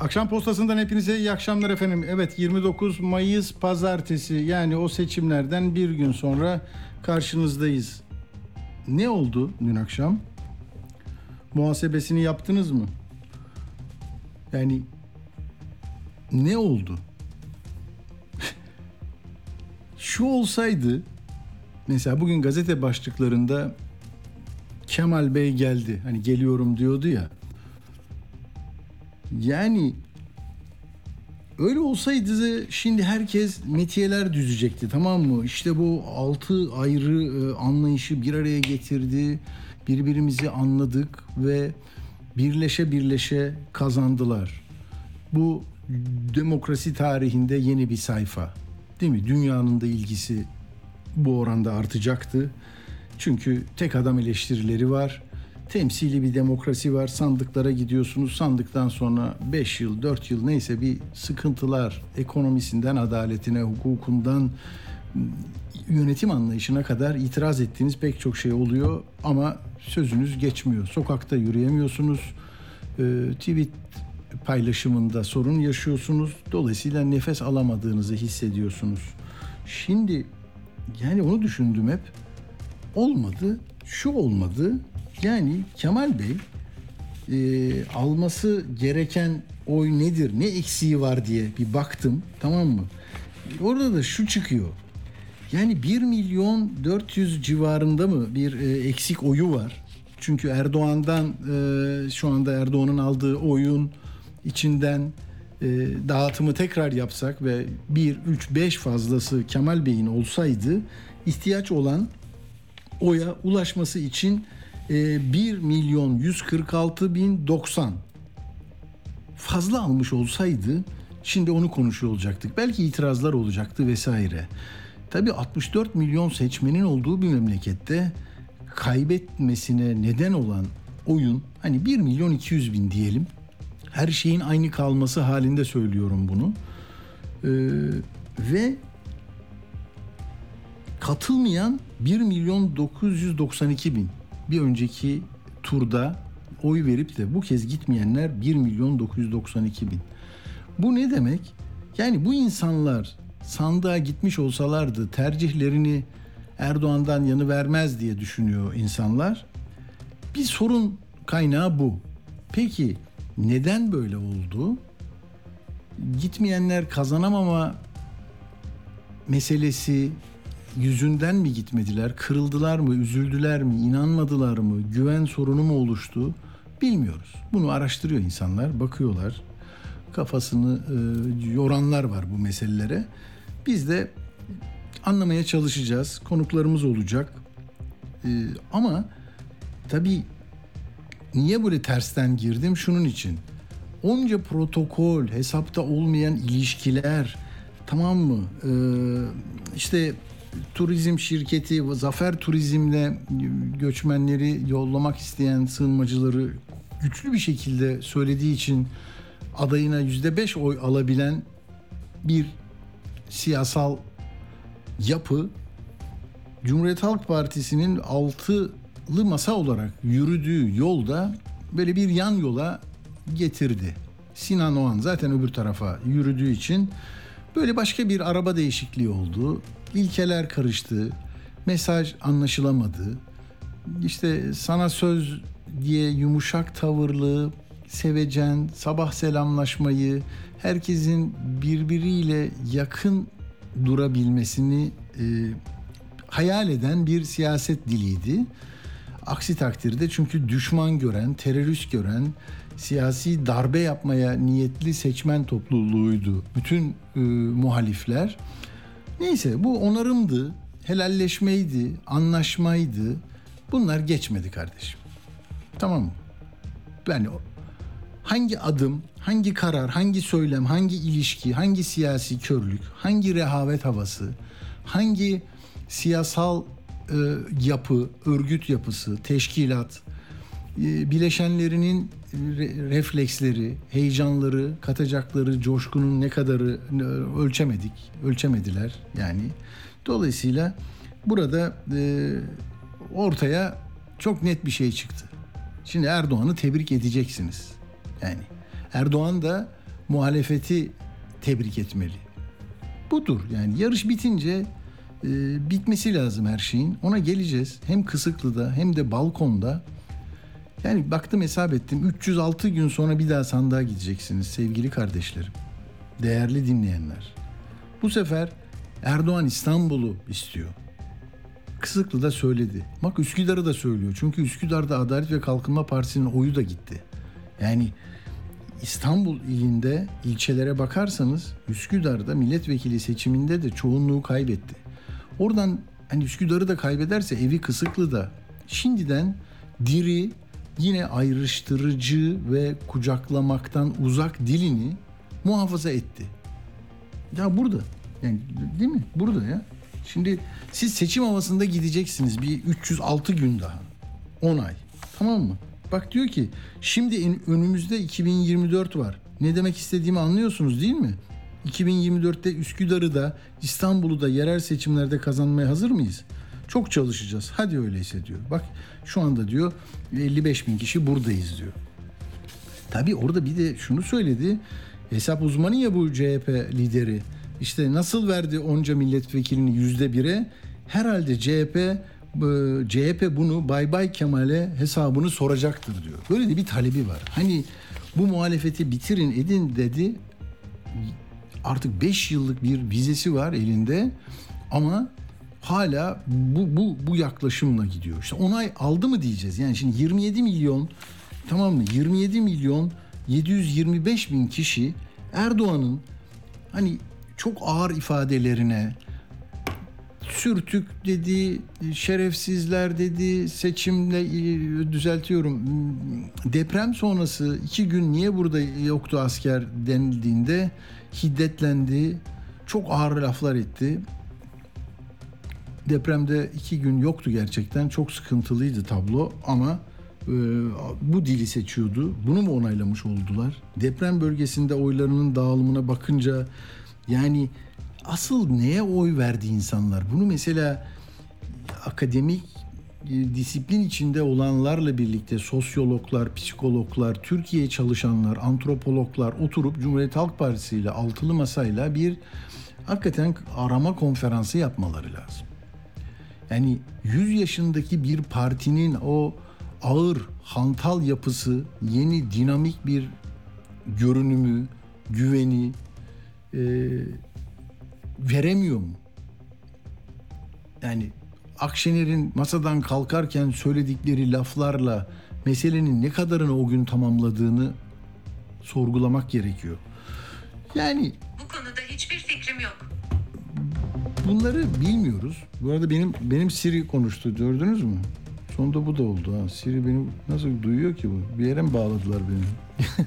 Akşam postasından hepinize iyi akşamlar efendim. Evet 29 Mayıs pazartesi yani o seçimlerden bir gün sonra karşınızdayız. Ne oldu dün akşam? Muhasebesini yaptınız mı? Yani ne oldu? Şu olsaydı mesela bugün gazete başlıklarında Kemal Bey geldi. Hani geliyorum diyordu ya. Yani öyle olsaydı şimdi herkes metiyeler düzecekti tamam mı? İşte bu altı ayrı e, anlayışı bir araya getirdi. Birbirimizi anladık ve birleşe birleşe kazandılar. Bu demokrasi tarihinde yeni bir sayfa. Değil mi? Dünyanın da ilgisi bu oranda artacaktı. Çünkü tek adam eleştirileri var temsili bir demokrasi var. Sandıklara gidiyorsunuz. Sandıktan sonra 5 yıl, 4 yıl neyse bir sıkıntılar ekonomisinden adaletine, hukukundan yönetim anlayışına kadar itiraz ettiğiniz pek çok şey oluyor ama sözünüz geçmiyor. Sokakta yürüyemiyorsunuz. Ee, tweet paylaşımında sorun yaşıyorsunuz. Dolayısıyla nefes alamadığınızı hissediyorsunuz. Şimdi yani onu düşündüm hep. Olmadı. Şu olmadı. Yani Kemal Bey e, alması gereken oy nedir, ne eksiği var diye bir baktım tamam mı? Orada da şu çıkıyor. Yani 1 milyon 400 civarında mı bir e, eksik oyu var? Çünkü Erdoğan'dan e, şu anda Erdoğan'ın aldığı oyun içinden e, dağıtımı tekrar yapsak ve 1, 3, 5 fazlası Kemal Bey'in olsaydı ihtiyaç olan oya ulaşması için 1 ee, milyon 146 bin 90 fazla almış olsaydı şimdi onu konuşuyor olacaktık. Belki itirazlar olacaktı vesaire. Tabii 64 milyon seçmenin olduğu bir memlekette kaybetmesine neden olan oyun hani 1 milyon 200 bin diyelim. Her şeyin aynı kalması halinde söylüyorum bunu. Ee, ve katılmayan 1 milyon 992 bin bir önceki turda oy verip de bu kez gitmeyenler 1 milyon 992 bin. Bu ne demek? Yani bu insanlar sandığa gitmiş olsalardı tercihlerini Erdoğan'dan yanı vermez diye düşünüyor insanlar. Bir sorun kaynağı bu. Peki neden böyle oldu? Gitmeyenler kazanamama meselesi yüzünden mi gitmediler, kırıldılar mı, üzüldüler mi, inanmadılar mı, güven sorunu mu oluştu bilmiyoruz. Bunu araştırıyor insanlar, bakıyorlar. Kafasını e, yoranlar var bu meselelere. Biz de anlamaya çalışacağız. Konuklarımız olacak. E, ama tabii niye böyle tersten girdim? Şunun için. Onca protokol, hesapta olmayan ilişkiler, tamam mı? Ee, işte turizm şirketi Zafer Turizm'le göçmenleri yollamak isteyen sığınmacıları güçlü bir şekilde söylediği için adayına yüzde beş oy alabilen bir siyasal yapı Cumhuriyet Halk Partisi'nin altılı masa olarak yürüdüğü yolda böyle bir yan yola getirdi. Sinan Oğan zaten öbür tarafa yürüdüğü için böyle başka bir araba değişikliği oldu ilkeler karıştı, mesaj anlaşılamadı. İşte sana söz diye yumuşak tavırlı, sevecen, sabah selamlaşmayı, herkesin birbiriyle yakın durabilmesini e, hayal eden bir siyaset diliydi. Aksi takdirde çünkü düşman gören, terörist gören, siyasi darbe yapmaya niyetli seçmen topluluğuydu bütün e, muhalifler. Neyse bu onarımdı, helalleşmeydi, anlaşmaydı. Bunlar geçmedi kardeşim. Tamam mı? Yani hangi adım, hangi karar, hangi söylem, hangi ilişki, hangi siyasi körlük, hangi rehavet havası, hangi siyasal e, yapı, örgüt yapısı, teşkilat, e, bileşenlerinin re- refleksleri, heyecanları, katacakları coşkunun ne kadarı e, ölçemedik, ölçemediler yani. Dolayısıyla burada e, ortaya çok net bir şey çıktı. Şimdi Erdoğan'ı tebrik edeceksiniz. Yani Erdoğan da muhalefeti tebrik etmeli. Budur yani yarış bitince e, bitmesi lazım her şeyin. Ona geleceğiz. Hem Kısıklı'da hem de balkonda. Yani baktım hesap ettim. 306 gün sonra bir daha sandığa gideceksiniz sevgili kardeşlerim. Değerli dinleyenler. Bu sefer Erdoğan İstanbul'u istiyor. Kısıklı'da söyledi. Bak Üsküdar'ı da söylüyor. Çünkü Üsküdar'da Adalet ve Kalkınma Partisi'nin oyu da gitti. Yani İstanbul ilinde ilçelere bakarsanız Üsküdar'da milletvekili seçiminde de çoğunluğu kaybetti. Oradan hani Üsküdar'ı da kaybederse evi Kısıklı'da şimdiden diri yine ayrıştırıcı ve kucaklamaktan uzak dilini muhafaza etti. Ya burada. Yani değil mi? Burada ya. Şimdi siz seçim havasında gideceksiniz bir 306 gün daha. 10 ay. Tamam mı? Bak diyor ki şimdi önümüzde 2024 var. Ne demek istediğimi anlıyorsunuz değil mi? 2024'te Üsküdar'ı da İstanbul'u da yerel seçimlerde kazanmaya hazır mıyız? Çok çalışacağız. Hadi öyleyse diyor. Bak şu anda diyor 55 bin kişi buradayız diyor. Tabii orada bir de şunu söyledi. Hesap uzmanı ya bu CHP lideri. İşte nasıl verdi onca milletvekilini yüzde bire? Herhalde CHP CHP bunu Bay Bay Kemal'e hesabını soracaktır diyor. Böyle de bir talebi var. Hani bu muhalefeti bitirin edin dedi. Artık 5 yıllık bir vizesi var elinde ama hala bu bu bu yaklaşımla gidiyor. İşte onay aldı mı diyeceğiz. Yani şimdi 27 milyon tamam mı? 27 milyon 725 bin kişi Erdoğan'ın hani çok ağır ifadelerine sürtük dedi, şerefsizler dedi, seçimle düzeltiyorum. Deprem sonrası iki gün niye burada yoktu asker denildiğinde hiddetlendi. Çok ağır laflar etti. Depremde iki gün yoktu gerçekten. Çok sıkıntılıydı tablo ama e, bu dili seçiyordu. Bunu mu onaylamış oldular? Deprem bölgesinde oylarının dağılımına bakınca yani asıl neye oy verdi insanlar? Bunu mesela akademik e, disiplin içinde olanlarla birlikte sosyologlar, psikologlar, Türkiye çalışanlar, antropologlar oturup Cumhuriyet Halk Partisi ile altılı masayla bir hakikaten arama konferansı yapmaları lazım. Yani 100 yaşındaki bir partinin o ağır, hantal yapısı, yeni dinamik bir görünümü, güveni e, veremiyor mu? Yani Akşener'in masadan kalkarken söyledikleri laflarla meselenin ne kadarını o gün tamamladığını sorgulamak gerekiyor. Yani Bu konuda hiçbir fikrim yok. Bunları bilmiyoruz. Bu arada benim benim Siri konuştu gördünüz mü? Sonunda bu da oldu ha. Siri benim nasıl duyuyor ki bu? Bir yere mi bağladılar beni?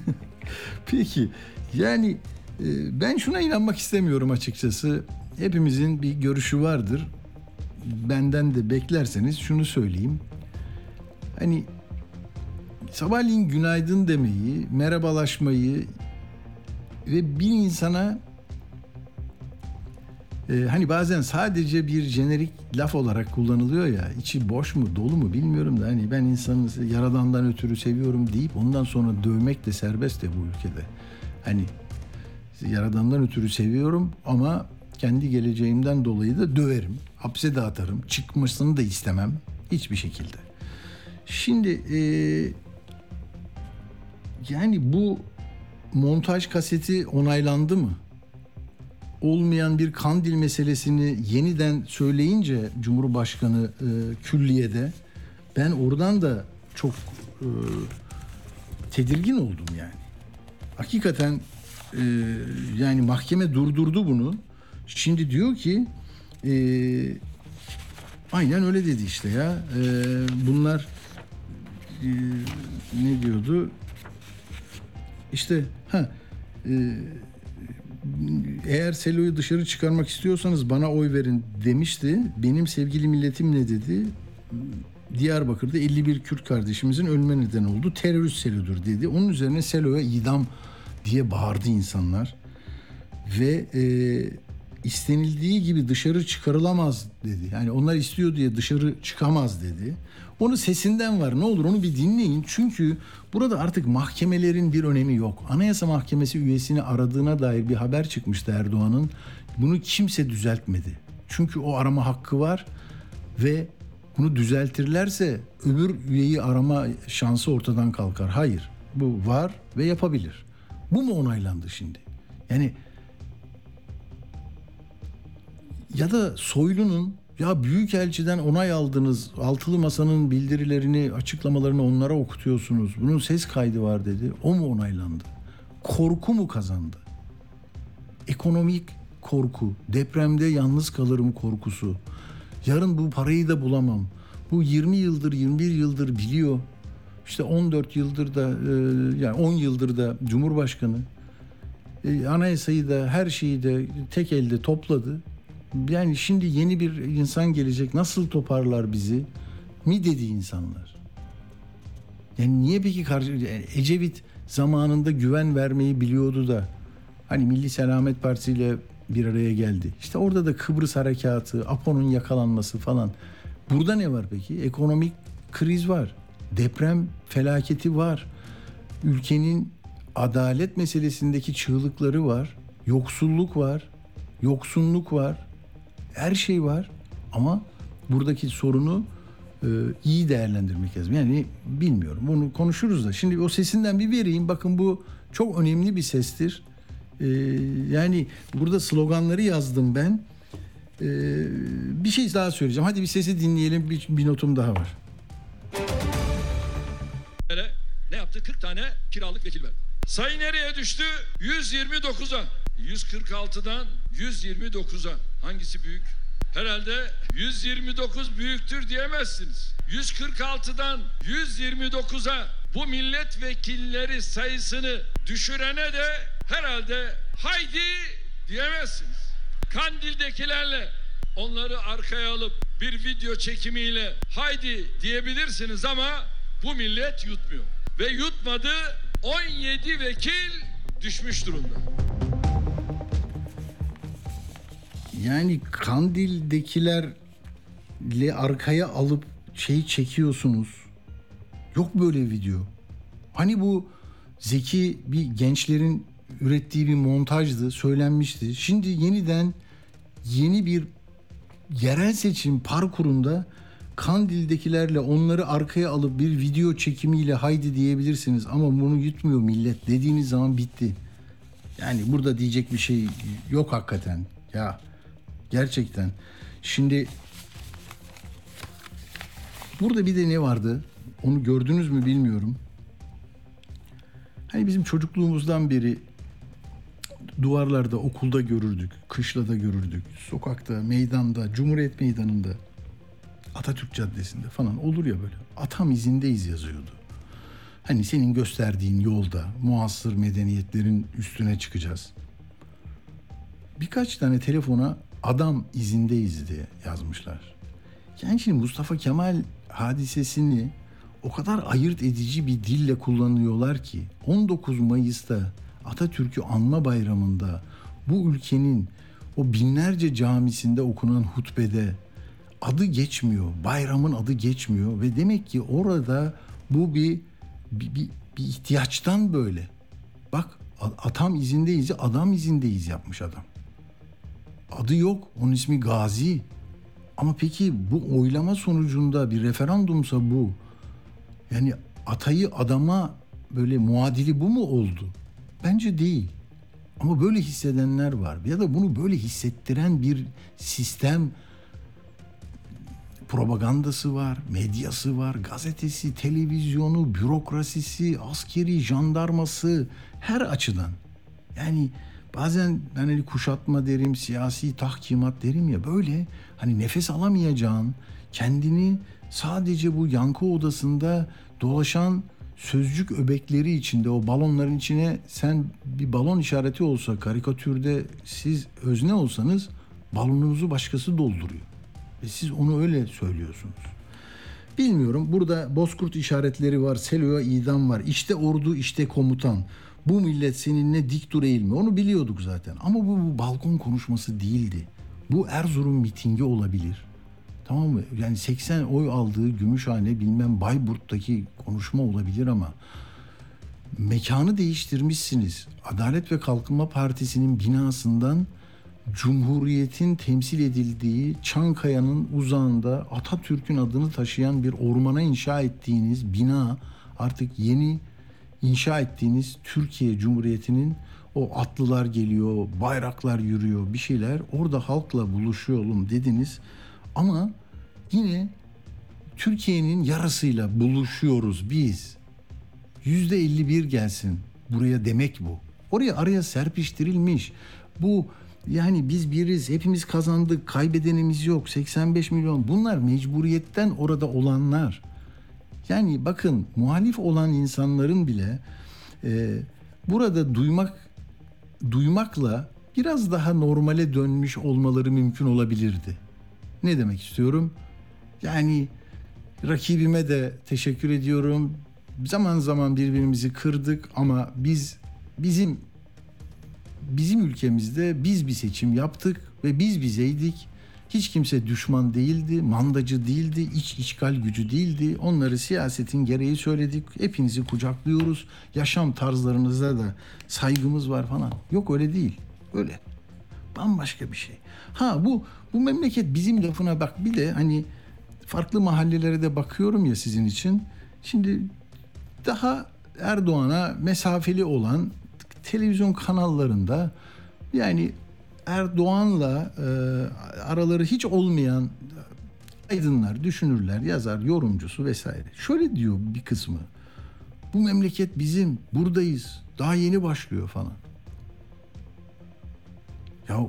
Peki yani e, ben şuna inanmak istemiyorum açıkçası. Hepimizin bir görüşü vardır. Benden de beklerseniz şunu söyleyeyim. Hani sabahleyin günaydın demeyi, merhabalaşmayı ve bir insana ee, hani bazen sadece bir jenerik laf olarak kullanılıyor ya içi boş mu dolu mu bilmiyorum da hani ben insanı yaradandan ötürü seviyorum deyip ondan sonra dövmek de serbest de bu ülkede. Hani yaradandan ötürü seviyorum ama kendi geleceğimden dolayı da döverim. Hapse de atarım. Çıkmasını da istemem. Hiçbir şekilde. Şimdi eee yani bu montaj kaseti onaylandı mı? Olmayan bir kandil meselesini yeniden söyleyince Cumhurbaşkanı e, külliyede ben oradan da çok e, tedirgin oldum yani. Hakikaten e, yani mahkeme durdurdu bunu. Şimdi diyor ki e, aynen öyle dedi işte ya. E, bunlar e, ne diyordu? işte ha e, eğer Selo'yu dışarı çıkarmak istiyorsanız bana oy verin demişti. Benim sevgili milletim ne dedi? Diyarbakır'da 51 Kürt kardeşimizin ölme neden oldu. Terörist Selo'dur dedi. Onun üzerine Selo'ya idam diye bağırdı insanlar. Ve e, istenildiği gibi dışarı çıkarılamaz dedi. Yani onlar istiyor diye dışarı çıkamaz dedi. Onu sesinden var. Ne olur onu bir dinleyin. Çünkü burada artık mahkemelerin bir önemi yok. Anayasa Mahkemesi üyesini aradığına dair bir haber çıkmıştı Erdoğan'ın. Bunu kimse düzeltmedi. Çünkü o arama hakkı var ve bunu düzeltirlerse öbür üyeyi arama şansı ortadan kalkar. Hayır. Bu var ve yapabilir. Bu mu onaylandı şimdi? Yani ya da Soylu'nun ya Büyükelçiden onay aldınız, altılı masanın bildirilerini, açıklamalarını onlara okutuyorsunuz. Bunun ses kaydı var dedi. O mu onaylandı? Korku mu kazandı? Ekonomik korku, depremde yalnız kalırım korkusu. Yarın bu parayı da bulamam. Bu 20 yıldır, 21 yıldır biliyor. İşte 14 yıldır da yani 10 yıldır da Cumhurbaşkanı e, anayasayı da her şeyi de tek elde topladı. Yani şimdi yeni bir insan gelecek nasıl toparlar bizi mi dedi insanlar. Yani niye peki karşı Ecevit zamanında güven vermeyi biliyordu da hani Milli Selamet Partisi ile bir araya geldi. İşte orada da Kıbrıs harekatı, APO'nun yakalanması falan. Burada ne var peki? Ekonomik kriz var. Deprem felaketi var. Ülkenin adalet meselesindeki çığlıkları var. Yoksulluk var. Yoksunluk var. Her şey var. Ama buradaki sorunu e, iyi değerlendirmek lazım. Yani bilmiyorum. Bunu konuşuruz da. Şimdi o sesinden bir vereyim. Bakın bu çok önemli bir sestir. E, yani burada sloganları yazdım ben. E, bir şey daha söyleyeceğim. Hadi bir sesi dinleyelim. Bir, bir notum daha var. Ne yaptı? 40 tane kiralık vekil verdi. Sayı nereye düştü? 129'a. 146'dan 129'a. Hangisi büyük? Herhalde 129 büyüktür diyemezsiniz. 146'dan 129'a bu milletvekilleri sayısını düşürene de herhalde haydi diyemezsiniz. Kandil'dekilerle onları arkaya alıp bir video çekimiyle haydi diyebilirsiniz ama bu millet yutmuyor. Ve yutmadı 17 vekil düşmüş durumda. Yani Kandil'dekilerle arkaya alıp şeyi çekiyorsunuz. Yok böyle video. Hani bu zeki bir gençlerin ürettiği bir montajdı, söylenmişti. Şimdi yeniden yeni bir yerel seçim parkurunda Kandil'dekilerle onları arkaya alıp bir video çekimiyle haydi diyebilirsiniz ama bunu yutmuyor millet dediğiniz zaman bitti. Yani burada diyecek bir şey yok hakikaten. Ya gerçekten. Şimdi burada bir de ne vardı? Onu gördünüz mü bilmiyorum. Hani bizim çocukluğumuzdan beri duvarlarda, okulda görürdük, kışlada görürdük, sokakta, meydanda, Cumhuriyet Meydanı'nda, Atatürk Caddesi'nde falan olur ya böyle. Atam izindeyiz yazıyordu. Hani senin gösterdiğin yolda muasır medeniyetlerin üstüne çıkacağız. Birkaç tane telefona adam izindeyiz diye yazmışlar. Yani şimdi Mustafa Kemal hadisesini o kadar ayırt edici bir dille kullanıyorlar ki 19 Mayıs'ta Atatürk'ü anma bayramında bu ülkenin o binlerce camisinde okunan hutbede adı geçmiyor. Bayramın adı geçmiyor ve demek ki orada bu bir bir, bir, bir ihtiyaçtan böyle. Bak atam izindeyiz, adam izindeyiz yapmış adam. Adı yok, onun ismi Gazi. Ama peki bu oylama sonucunda bir referandumsa bu. Yani atayı adama böyle muadili bu mu oldu? Bence değil. Ama böyle hissedenler var. Ya da bunu böyle hissettiren bir sistem propagandası var, medyası var, gazetesi, televizyonu, bürokrasisi, askeri, jandarması her açıdan. Yani bazen hani kuşatma derim, siyasi tahkimat derim ya böyle hani nefes alamayacağın, kendini sadece bu yankı odasında dolaşan sözcük öbekleri içinde o balonların içine sen bir balon işareti olsa karikatürde siz özne olsanız balonunuzu başkası dolduruyor. Ve siz onu öyle söylüyorsunuz. Bilmiyorum. Burada bozkurt işaretleri var. Selo'ya idam var. İşte ordu, işte komutan. Bu millet seninle dik dur eğilme. Onu biliyorduk zaten. Ama bu, bu balkon konuşması değildi. Bu Erzurum mitingi olabilir. Tamam mı? Yani 80 oy aldığı Gümüşhane bilmem Bayburt'taki konuşma olabilir ama mekanı değiştirmişsiniz. Adalet ve Kalkınma Partisi'nin binasından Cumhuriyet'in temsil edildiği Çankaya'nın uzağında Atatürk'ün adını taşıyan bir ormana inşa ettiğiniz bina artık yeni inşa ettiğiniz Türkiye Cumhuriyeti'nin o atlılar geliyor, bayraklar yürüyor, bir şeyler orada halkla buluşuyalım dediniz. Ama yine Türkiye'nin yarısıyla buluşuyoruz biz. Yüzde 51 gelsin buraya demek bu. Oraya araya serpiştirilmiş. Bu yani biz biriz, hepimiz kazandık, kaybedenimiz yok, 85 milyon. Bunlar mecburiyetten orada olanlar. Yani bakın muhalif olan insanların bile e, burada duymak duymakla biraz daha normale dönmüş olmaları mümkün olabilirdi. Ne demek istiyorum? Yani rakibime de teşekkür ediyorum. Zaman zaman birbirimizi kırdık ama biz bizim bizim ülkemizde biz bir seçim yaptık ve biz bizeydik. Hiç kimse düşman değildi, mandacı değildi, iç işgal gücü değildi. Onları siyasetin gereği söyledik. Hepinizi kucaklıyoruz. Yaşam tarzlarınıza da saygımız var falan. Yok öyle değil. Öyle. Bambaşka bir şey. Ha bu bu memleket bizim lafına bak bir de hani farklı mahallelere de bakıyorum ya sizin için. Şimdi daha Erdoğan'a mesafeli olan televizyon kanallarında yani Erdoğan'la e, araları hiç olmayan aydınlar, düşünürler, yazar, yorumcusu vesaire. Şöyle diyor bir kısmı. Bu memleket bizim, buradayız. Daha yeni başlıyor falan. Ya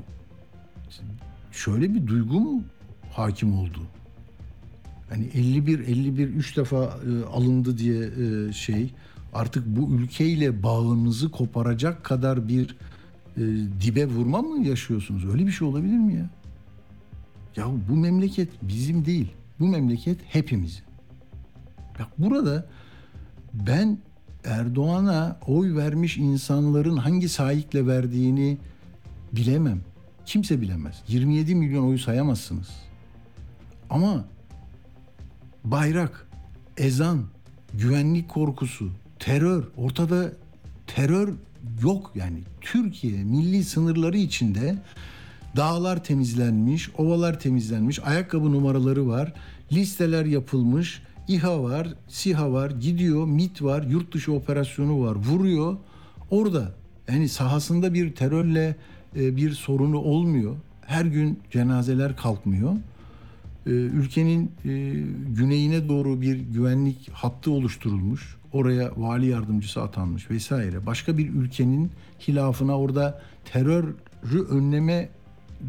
şöyle bir duygu mu hakim oldu? Hani 51 51 3 defa e, alındı diye e, şey artık bu ülkeyle bağınızı koparacak kadar bir e, dibe vurma mı yaşıyorsunuz? Öyle bir şey olabilir mi ya? Ya bu memleket bizim değil. Bu memleket hepimizin. Bak burada ben Erdoğan'a oy vermiş insanların hangi sahikle verdiğini bilemem. Kimse bilemez. 27 milyon oyu sayamazsınız. Ama bayrak, ezan, güvenlik korkusu, terör, ortada terör yok yani. Türkiye milli sınırları içinde dağlar temizlenmiş, ovalar temizlenmiş, ayakkabı numaraları var, listeler yapılmış, İHA var, SİHA var, gidiyor, MIT var, yurt dışı operasyonu var, vuruyor. Orada yani sahasında bir terörle e, bir sorunu olmuyor. Her gün cenazeler kalkmıyor. E, ülkenin e, güneyine doğru bir güvenlik hattı oluşturulmuş. Oraya vali yardımcısı atanmış vesaire. Başka bir ülkenin hilafına orada terörü önleme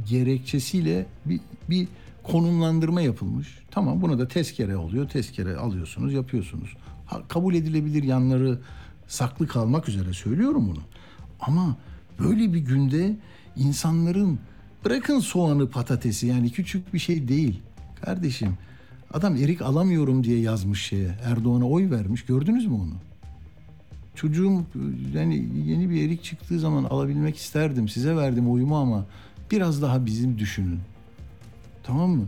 gerekçesiyle bir, bir konumlandırma yapılmış. Tamam buna da tezkere oluyor. Tezkere alıyorsunuz, yapıyorsunuz. Ha, kabul edilebilir yanları saklı kalmak üzere söylüyorum bunu. Ama böyle bir günde insanların bırakın soğanı patatesi yani küçük bir şey değil. Kardeşim adam erik alamıyorum diye yazmış şeye. Erdoğan'a oy vermiş. Gördünüz mü onu? Çocuğum yani yeni bir erik çıktığı zaman alabilmek isterdim. Size verdim oyumu ama biraz daha bizim düşünün. Tamam mı?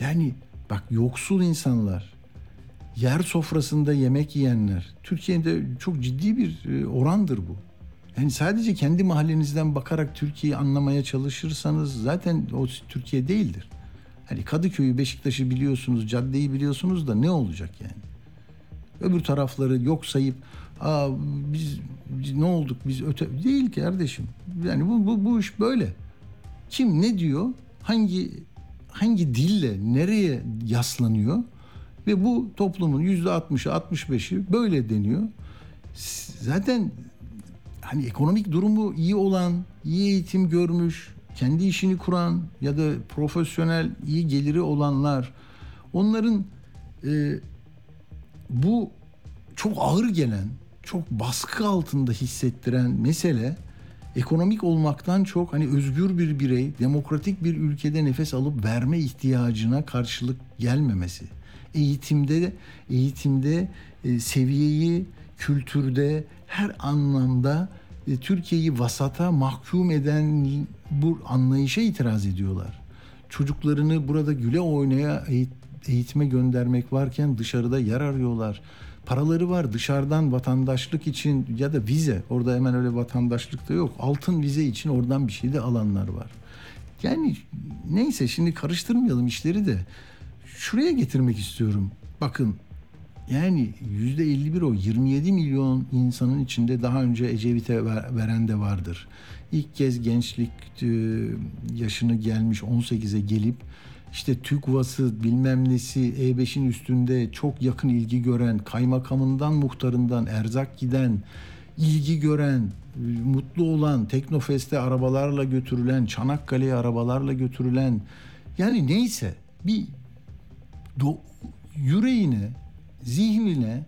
Yani bak yoksul insanlar, yer sofrasında yemek yiyenler, Türkiye'de çok ciddi bir e, orandır bu. Yani sadece kendi mahallenizden bakarak Türkiye'yi anlamaya çalışırsanız zaten o Türkiye değildir. Hani Kadıköy'ü, Beşiktaş'ı biliyorsunuz, caddeyi biliyorsunuz da ne olacak yani? Öbür tarafları yok sayıp Aa, biz, biz ne olduk biz öte değil ki kardeşim. Yani bu, bu, bu iş böyle. Kim ne diyor? Hangi hangi dille nereye yaslanıyor? Ve bu toplumun yüzde 60'ı 65'i böyle deniyor. Zaten hani ekonomik durumu iyi olan, iyi eğitim görmüş, kendi işini kuran ya da profesyonel iyi geliri olanlar onların e, bu çok ağır gelen, çok baskı altında hissettiren mesele ekonomik olmaktan çok hani özgür bir birey, demokratik bir ülkede nefes alıp verme ihtiyacına karşılık gelmemesi. Eğitimde eğitimde e, seviyeyi, kültürde her anlamda e, Türkiye'yi vasata mahkum eden bu anlayışa itiraz ediyorlar. Çocuklarını burada güle oynaya eğitime göndermek varken dışarıda yer arıyorlar. Paraları var dışarıdan vatandaşlık için ya da vize orada hemen öyle vatandaşlık da yok. Altın vize için oradan bir şey de alanlar var. Yani neyse şimdi karıştırmayalım işleri de şuraya getirmek istiyorum. Bakın yani yüzde 51 o 27 milyon insanın içinde daha önce Ecevit'e veren de vardır. İlk kez gençlik e, yaşını gelmiş 18'e gelip işte TÜGVA'sı bilmem nesi E5'in üstünde çok yakın ilgi gören, kaymakamından muhtarından erzak giden, ilgi gören, mutlu olan, Teknofest'e arabalarla götürülen, Çanakkale'ye arabalarla götürülen yani neyse bir do, yüreğine, zihnine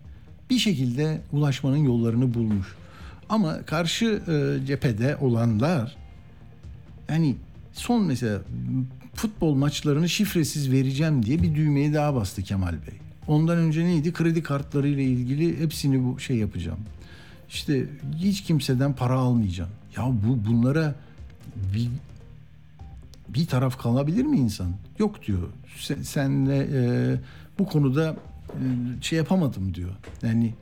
bir şekilde ulaşmanın yollarını bulmuş. Ama karşı e, cephede olanlar yani son mesela futbol maçlarını şifresiz vereceğim diye bir düğmeye daha bastı Kemal Bey. Ondan önce neydi? Kredi kartları ile ilgili hepsini bu şey yapacağım. İşte hiç kimseden para almayacağım. Ya bu bunlara bir bir taraf kalabilir mi insan? Yok diyor. Sen, senle e, bu konuda e, şey yapamadım diyor. Yani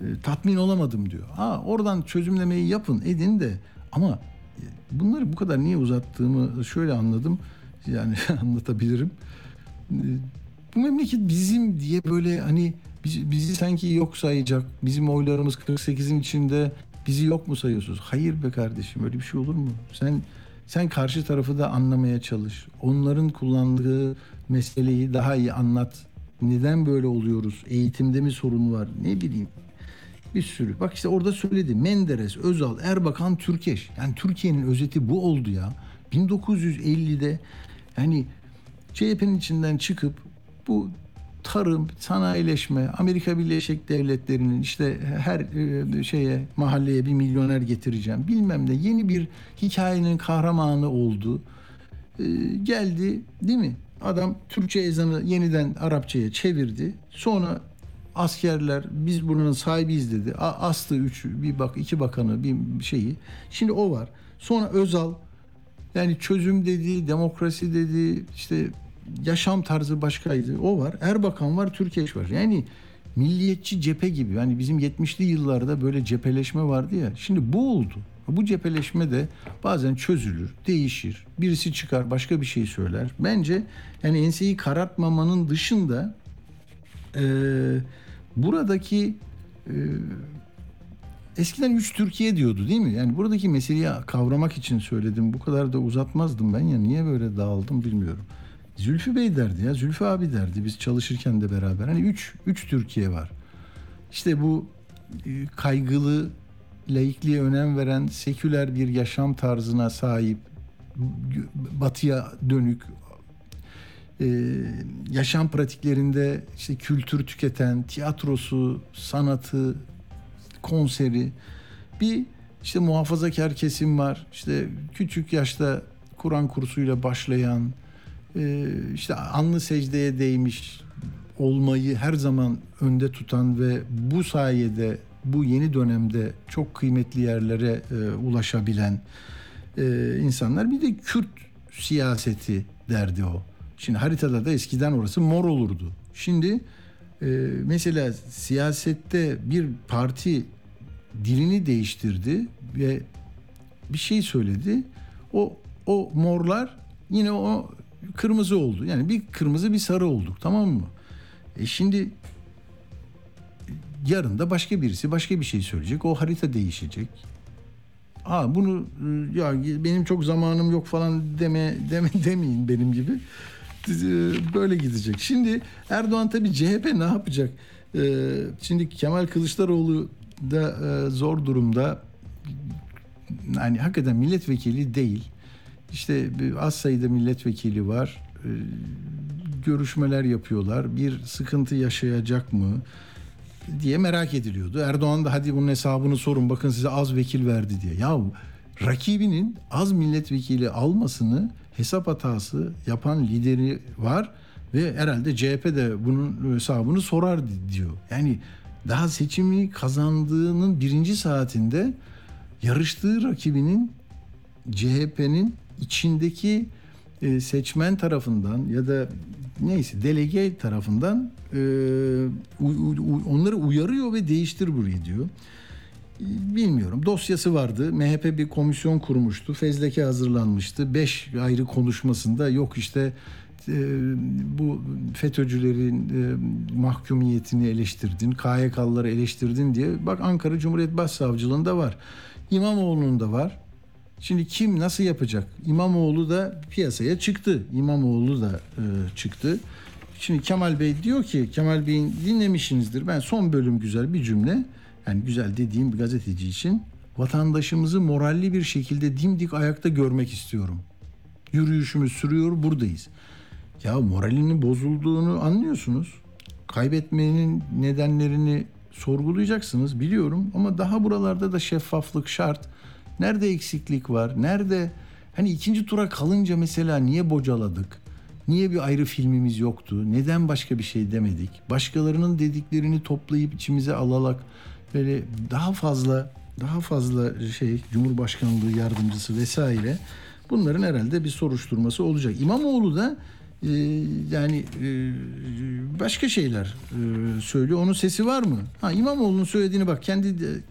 e, tatmin olamadım diyor. Ha oradan çözümlemeyi yapın, edin de ama e, bunları bu kadar niye uzattığımı şöyle anladım. Yani anlatabilirim. E, bu memleket bizim diye böyle hani bizi, bizi sanki yok sayacak. Bizim oylarımız 48'in içinde bizi yok mu sayıyorsunuz? Hayır be kardeşim öyle bir şey olur mu? Sen sen karşı tarafı da anlamaya çalış. Onların kullandığı meseleyi daha iyi anlat. Neden böyle oluyoruz? Eğitimde mi sorun var? Ne bileyim. Bir sürü. Bak işte orada söyledi. Menderes, Özal, Erbakan, Türkeş. Yani Türkiye'nin özeti bu oldu ya. 1950'de yani CHP'nin içinden çıkıp bu tarım, sanayileşme, Amerika Birleşik Devletleri'nin işte her e, şeye mahalleye bir milyoner getireceğim bilmem ne yeni bir hikayenin kahramanı oldu. E, geldi değil mi? Adam Türkçe ezanı yeniden Arapçaya çevirdi. Sonra askerler biz buranın sahibiyiz dedi. Astı üç bir bak iki bakanı bir şeyi. Şimdi o var. Sonra Özal yani çözüm dedi, demokrasi dedi, işte yaşam tarzı başkaydı. O var. Erbakan var, Türkeş var. Yani milliyetçi cephe gibi. Yani bizim 70'li yıllarda böyle cepheleşme vardı ya. Şimdi bu oldu. Bu cepheleşme de bazen çözülür, değişir. Birisi çıkar, başka bir şey söyler. Bence yani enseyi karartmamanın dışında e, buradaki e, eskiden üç Türkiye diyordu değil mi? Yani buradaki meseleyi kavramak için söyledim. Bu kadar da uzatmazdım ben ya. Niye böyle dağıldım bilmiyorum. Zülfü Bey derdi ya. Zülfü abi derdi biz çalışırken de beraber. Hani üç, üç Türkiye var. İşte bu e, kaygılı, laikliğe önem veren, seküler bir yaşam tarzına sahip, batıya dönük, yaşam pratiklerinde işte kültür tüketen, tiyatrosu, sanatı, konseri, bir işte muhafazakar kesim var. İşte küçük yaşta Kur'an kursuyla başlayan, e, işte anlı secdeye değmiş olmayı her zaman önde tutan ve bu sayede bu yeni dönemde çok kıymetli yerlere e, ulaşabilen e, insanlar. Bir de Kürt siyaseti derdi o. Şimdi haritada da eskiden orası mor olurdu. Şimdi e, mesela siyasette bir parti dilini değiştirdi ve bir şey söyledi. O o morlar yine o kırmızı oldu. Yani bir kırmızı bir sarı olduk tamam mı? E şimdi yarın da başka birisi başka bir şey söyleyecek. O harita değişecek. Ha bunu e, ya benim çok zamanım yok falan deme deme demeyin benim gibi. E, böyle gidecek. Şimdi Erdoğan tabii CHP ne yapacak? E, şimdi Kemal Kılıçdaroğlu da zor durumda. Yani hakikaten milletvekili değil. İşte az sayıda milletvekili var. Görüşmeler yapıyorlar. Bir sıkıntı yaşayacak mı? diye merak ediliyordu. Erdoğan da hadi bunun hesabını sorun bakın size az vekil verdi diye. Ya rakibinin az milletvekili almasını hesap hatası yapan lideri var ve herhalde CHP de bunun hesabını sorar diyor. Yani daha seçimi kazandığının birinci saatinde yarıştığı rakibinin CHP'nin içindeki e, seçmen tarafından ya da neyse delege tarafından e, onları uyarıyor ve değiştir burayı diyor. Bilmiyorum. Dosyası vardı. MHP bir komisyon kurmuştu. Fezleke hazırlanmıştı. Beş ayrı konuşmasında yok işte e, bu FETÖ'cülerin e, mahkumiyetini eleştirdin, KYK'lıları eleştirdin diye. Bak Ankara Cumhuriyet Başsavcılığında var. İmamoğlu'nun da var. Şimdi kim nasıl yapacak? İmamoğlu da piyasaya çıktı. İmamoğlu da e, çıktı. Şimdi Kemal Bey diyor ki Kemal Bey'in dinlemişsinizdir. Ben son bölüm güzel bir cümle. Yani güzel dediğim bir gazeteci için vatandaşımızı moralli bir şekilde dimdik ayakta görmek istiyorum. Yürüyüşümüz sürüyor buradayız. Ya moralinin bozulduğunu anlıyorsunuz. Kaybetmenin nedenlerini sorgulayacaksınız biliyorum ama daha buralarda da şeffaflık şart. Nerede eksiklik var? Nerede hani ikinci tura kalınca mesela niye bocaladık? Niye bir ayrı filmimiz yoktu? Neden başka bir şey demedik? Başkalarının dediklerini toplayıp içimize alalak böyle daha fazla daha fazla şey Cumhurbaşkanlığı yardımcısı vesaire bunların herhalde bir soruşturması olacak. İmamoğlu da e, yani e, başka şeyler e, söylüyor. Onun sesi var mı? Ha İmamoğlu'nun söylediğini bak kendi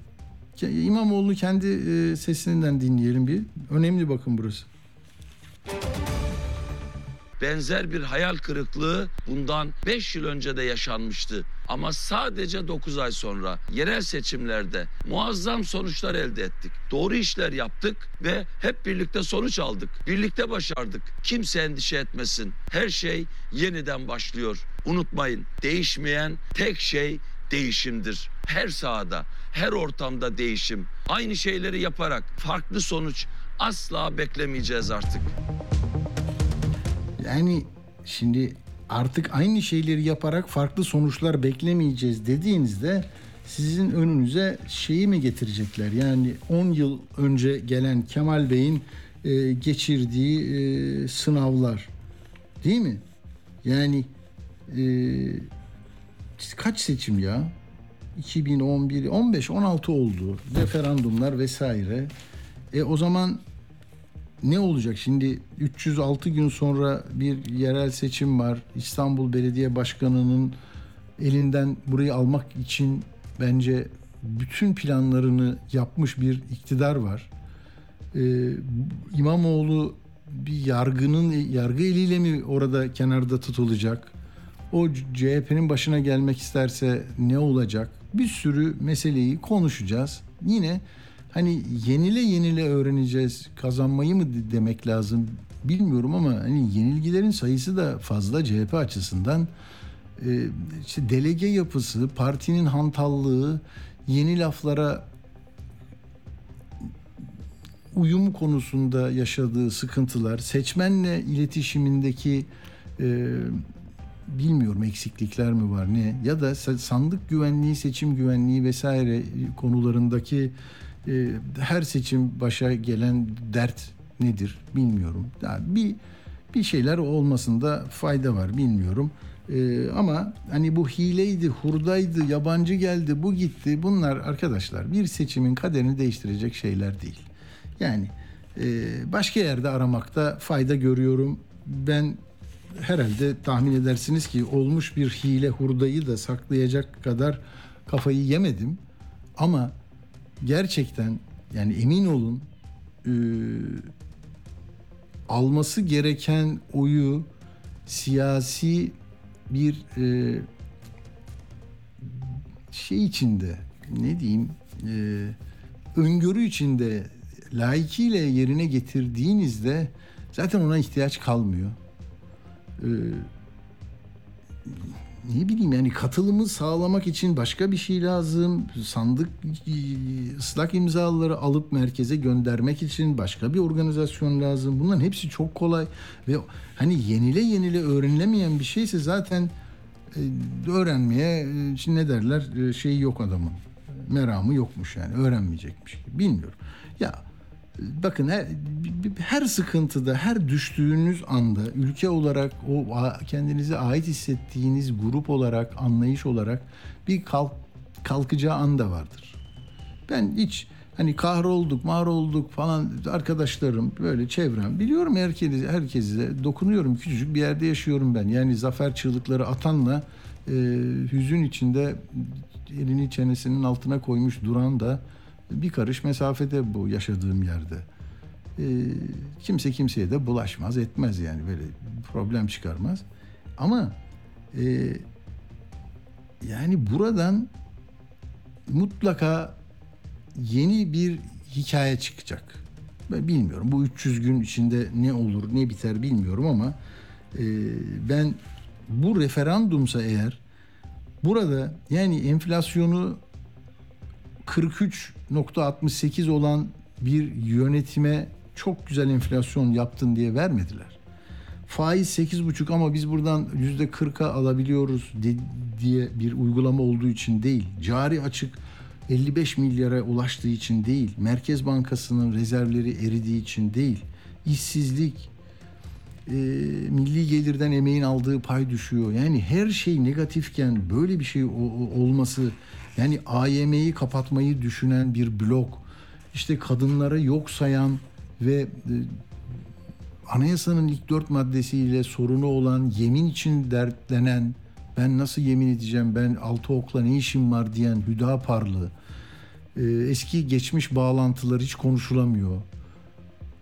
İmamoğlu kendi e, sesinden dinleyelim bir. Önemli bakın burası. Benzer bir hayal kırıklığı bundan 5 yıl önce de yaşanmıştı. Ama sadece 9 ay sonra yerel seçimlerde muazzam sonuçlar elde ettik. Doğru işler yaptık ve hep birlikte sonuç aldık. Birlikte başardık. Kimse endişe etmesin. Her şey yeniden başlıyor. Unutmayın değişmeyen tek şey değişimdir. Her sahada, her ortamda değişim. Aynı şeyleri yaparak farklı sonuç asla beklemeyeceğiz artık. Yani şimdi artık aynı şeyleri yaparak farklı sonuçlar beklemeyeceğiz dediğinizde sizin önünüze şeyi mi getirecekler? Yani 10 yıl önce gelen Kemal Bey'in e, geçirdiği e, sınavlar değil mi? Yani e, kaç seçim ya? 2011, 15, 16 oldu. Referandumlar vesaire. E o zaman ne olacak? Şimdi 306 gün sonra bir yerel seçim var. İstanbul Belediye Başkanı'nın elinden burayı almak için bence bütün planlarını yapmış bir iktidar var. Ee, İmamoğlu bir yargının yargı eliyle mi orada kenarda tutulacak? O CHP'nin başına gelmek isterse ne olacak? Bir sürü meseleyi konuşacağız. Yine hani yenile yenile öğreneceğiz kazanmayı mı demek lazım bilmiyorum ama hani yenilgilerin sayısı da fazla CHP açısından. Ee, işte delege yapısı, partinin hantallığı, yeni laflara uyum konusunda yaşadığı sıkıntılar, seçmenle iletişimindeki e, bilmiyorum eksiklikler mi var ne? Ya da sandık güvenliği, seçim güvenliği vesaire konularındaki e, her seçim başa gelen dert nedir bilmiyorum. Yani bir bir şeyler olmasında fayda var bilmiyorum. Ee, ama hani bu hileydi, hurdaydı, yabancı geldi, bu gitti. Bunlar arkadaşlar bir seçimin kaderini değiştirecek şeyler değil. Yani e, başka yerde aramakta fayda görüyorum. Ben herhalde tahmin edersiniz ki olmuş bir hile hurdayı da saklayacak kadar kafayı yemedim. Ama gerçekten yani emin olun e, alması gereken oyu siyasi bir e, şey içinde ne diyeyim e, öngörü içinde layıkıyla yerine getirdiğinizde zaten ona ihtiyaç kalmıyor. E, ne bileyim yani katılımı sağlamak için başka bir şey lazım. Sandık ıslak imzaları alıp merkeze göndermek için başka bir organizasyon lazım. Bunların hepsi çok kolay ve hani yenile yenile öğrenilemeyen bir şeyse zaten e, öğrenmeye e, şimdi ne derler e, şeyi yok adamın. Meramı yokmuş yani öğrenmeyecekmiş. Bilmiyorum. Ya e, bakın her, her sıkıntıda, her düştüğünüz anda ülke olarak o kendinize ait hissettiğiniz grup olarak, anlayış olarak bir kalk, kalkacağı anda vardır. Ben hiç hani kahrolduk, mahrolduk falan arkadaşlarım böyle çevrem biliyorum herkese herkese dokunuyorum küçücük bir yerde yaşıyorum ben. Yani zafer çığlıkları atanla e, hüzün içinde elini çenesinin altına koymuş duran da bir karış mesafede bu yaşadığım yerde. E, kimse kimseye de bulaşmaz etmez yani böyle problem çıkarmaz. Ama e, yani buradan mutlaka yeni bir hikaye çıkacak. Ben bilmiyorum bu 300 gün içinde ne olur ne biter bilmiyorum ama e, ben bu referandumsa eğer burada yani enflasyonu 43.68 olan bir yönetime çok güzel enflasyon yaptın diye vermediler. Faiz 8,5 ama biz buradan %40'a alabiliyoruz diye bir uygulama olduğu için değil. Cari açık 55 milyara ulaştığı için değil. Merkez Bankası'nın rezervleri eridiği için değil. İşsizlik, e, milli gelirden emeğin aldığı pay düşüyor. Yani her şey negatifken böyle bir şey o- o- olması yani AYM'yi kapatmayı düşünen bir blok işte kadınları yok sayan ve e, anayasanın ilk dört maddesiyle sorunu olan yemin için dertlenen ben nasıl yemin edeceğim ben altı okla ne işim var diyen Hüdaparlı e, eski geçmiş bağlantılar hiç konuşulamıyor.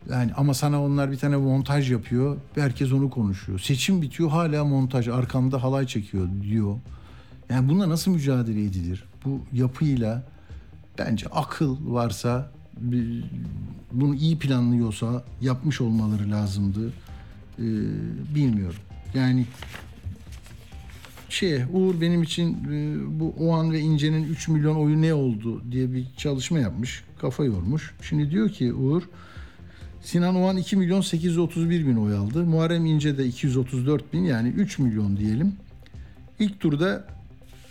Yani ama sana onlar bir tane montaj yapıyor. Herkes onu konuşuyor. Seçim bitiyor hala montaj. Arkamda halay çekiyor diyor. Yani bununla nasıl mücadele edilir? Bu yapıyla bence akıl varsa bunu iyi planlıyorsa yapmış olmaları lazımdı. Ee, bilmiyorum. Yani şey Uğur benim için e, bu Oğan ve İnce'nin 3 milyon oyu ne oldu diye bir çalışma yapmış. Kafa yormuş. Şimdi diyor ki Uğur Sinan Oğan 2 milyon 831 bin oy aldı. Muharrem İnce de 234 bin yani 3 milyon diyelim. İlk turda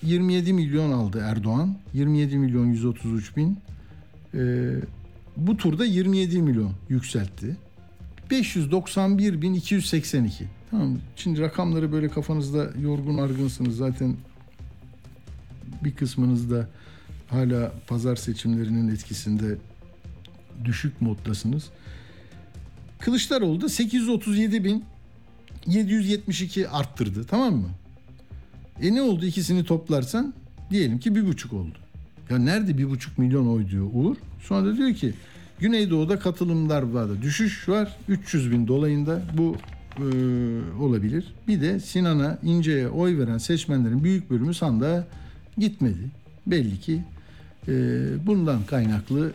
27 milyon aldı Erdoğan. 27 milyon 133 bin. Ee, bu turda 27 milyon yükseltti. 591 bin 282. Tamam? Şimdi rakamları böyle kafanızda yorgun argınsınız. Zaten bir kısmınız da hala pazar seçimlerinin etkisinde düşük moddasınız. Kılıçdaroğlu da 837 bin 772 arttırdı tamam mı? E ne oldu ikisini toplarsan diyelim ki bir buçuk oldu. Ya nerede bir buçuk milyon oy diyor Uğur. Sonra da diyor ki Güneydoğu'da katılımlar vardı. Düşüş var 300 bin dolayında bu e, olabilir. Bir de Sinan'a İnce'ye oy veren seçmenlerin büyük bölümü sandığa gitmedi. Belli ki e, bundan kaynaklı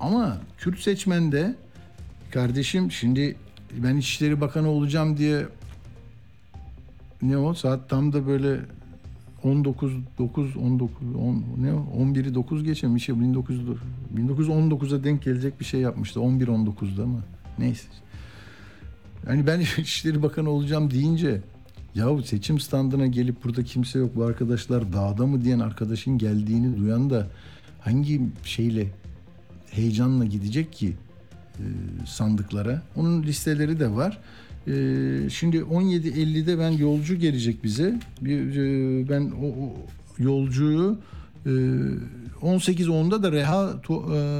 ama Kürt seçmende kardeşim şimdi ben İçişleri Bakanı olacağım diye ne o saat tam da böyle 19 9 19 10 ne o 11'i 9 geçen bir şey 19 1919'a denk gelecek bir şey yapmıştı 11 19'da mı neyse. Yani ben İçişleri Bakanı olacağım deyince yahu seçim standına gelip burada kimse yok bu arkadaşlar dağda mı diyen arkadaşın geldiğini duyan da hangi şeyle heyecanla gidecek ki e, sandıklara. Onun listeleri de var. E, şimdi 17.50'de ben yolcu gelecek bize. E, ben o, yolcuyu e, 18.10'da da Reha e,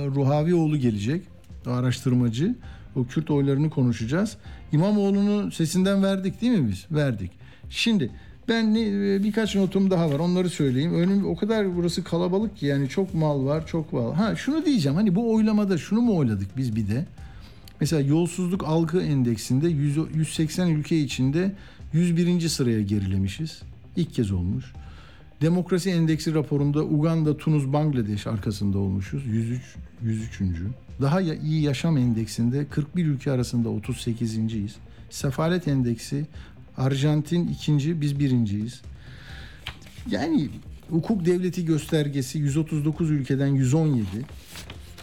Ruhavioğlu gelecek. Araştırmacı. O Kürt oylarını konuşacağız. İmamoğlu'nun sesinden verdik değil mi biz? Verdik. Şimdi ben e, birkaç notum daha var. Onları söyleyeyim. Önüm o kadar burası kalabalık ki yani çok mal var, çok mal. Ha şunu diyeceğim. Hani bu oylamada şunu mu oyladık biz bir de? Mesela yolsuzluk algı endeksinde 100 180 ülke içinde 101. sıraya gerilemişiz. İlk kez olmuş. Demokrasi endeksi raporunda Uganda, Tunus, Bangladeş arkasında olmuşuz. 103 103. Daha ya- iyi yaşam endeksinde 41 ülke arasında 38.yiz. Sefalet endeksi Arjantin ikinci, biz birinciyiz. Yani hukuk devleti göstergesi 139 ülkeden 117.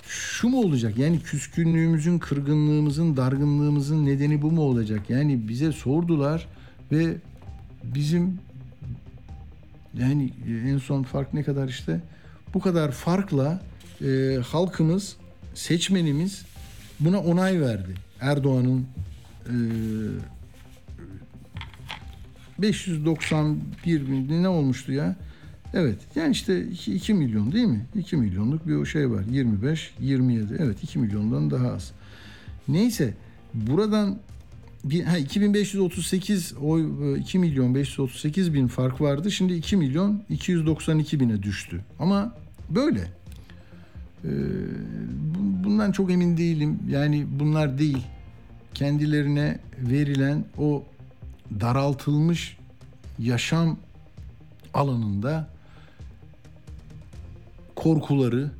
Şu mu olacak? Yani küskünlüğümüzün, kırgınlığımızın, dargınlığımızın nedeni bu mu olacak? Yani bize sordular ve bizim Yani en son fark ne kadar işte? Bu kadar farkla e, halkımız, seçmenimiz buna onay verdi. Erdoğan'ın e, 591 bin ne olmuştu ya? Evet yani işte 2, 2 milyon değil mi? 2 milyonluk bir o şey var. 25, 27 evet 2 milyondan daha az. Neyse buradan bir, ha, 2538 oy 2 milyon 538 bin fark vardı. Şimdi 2 milyon 292 bine düştü. Ama böyle. Ee, bu- bundan çok emin değilim. Yani bunlar değil. Kendilerine verilen o daraltılmış yaşam alanında korkuları,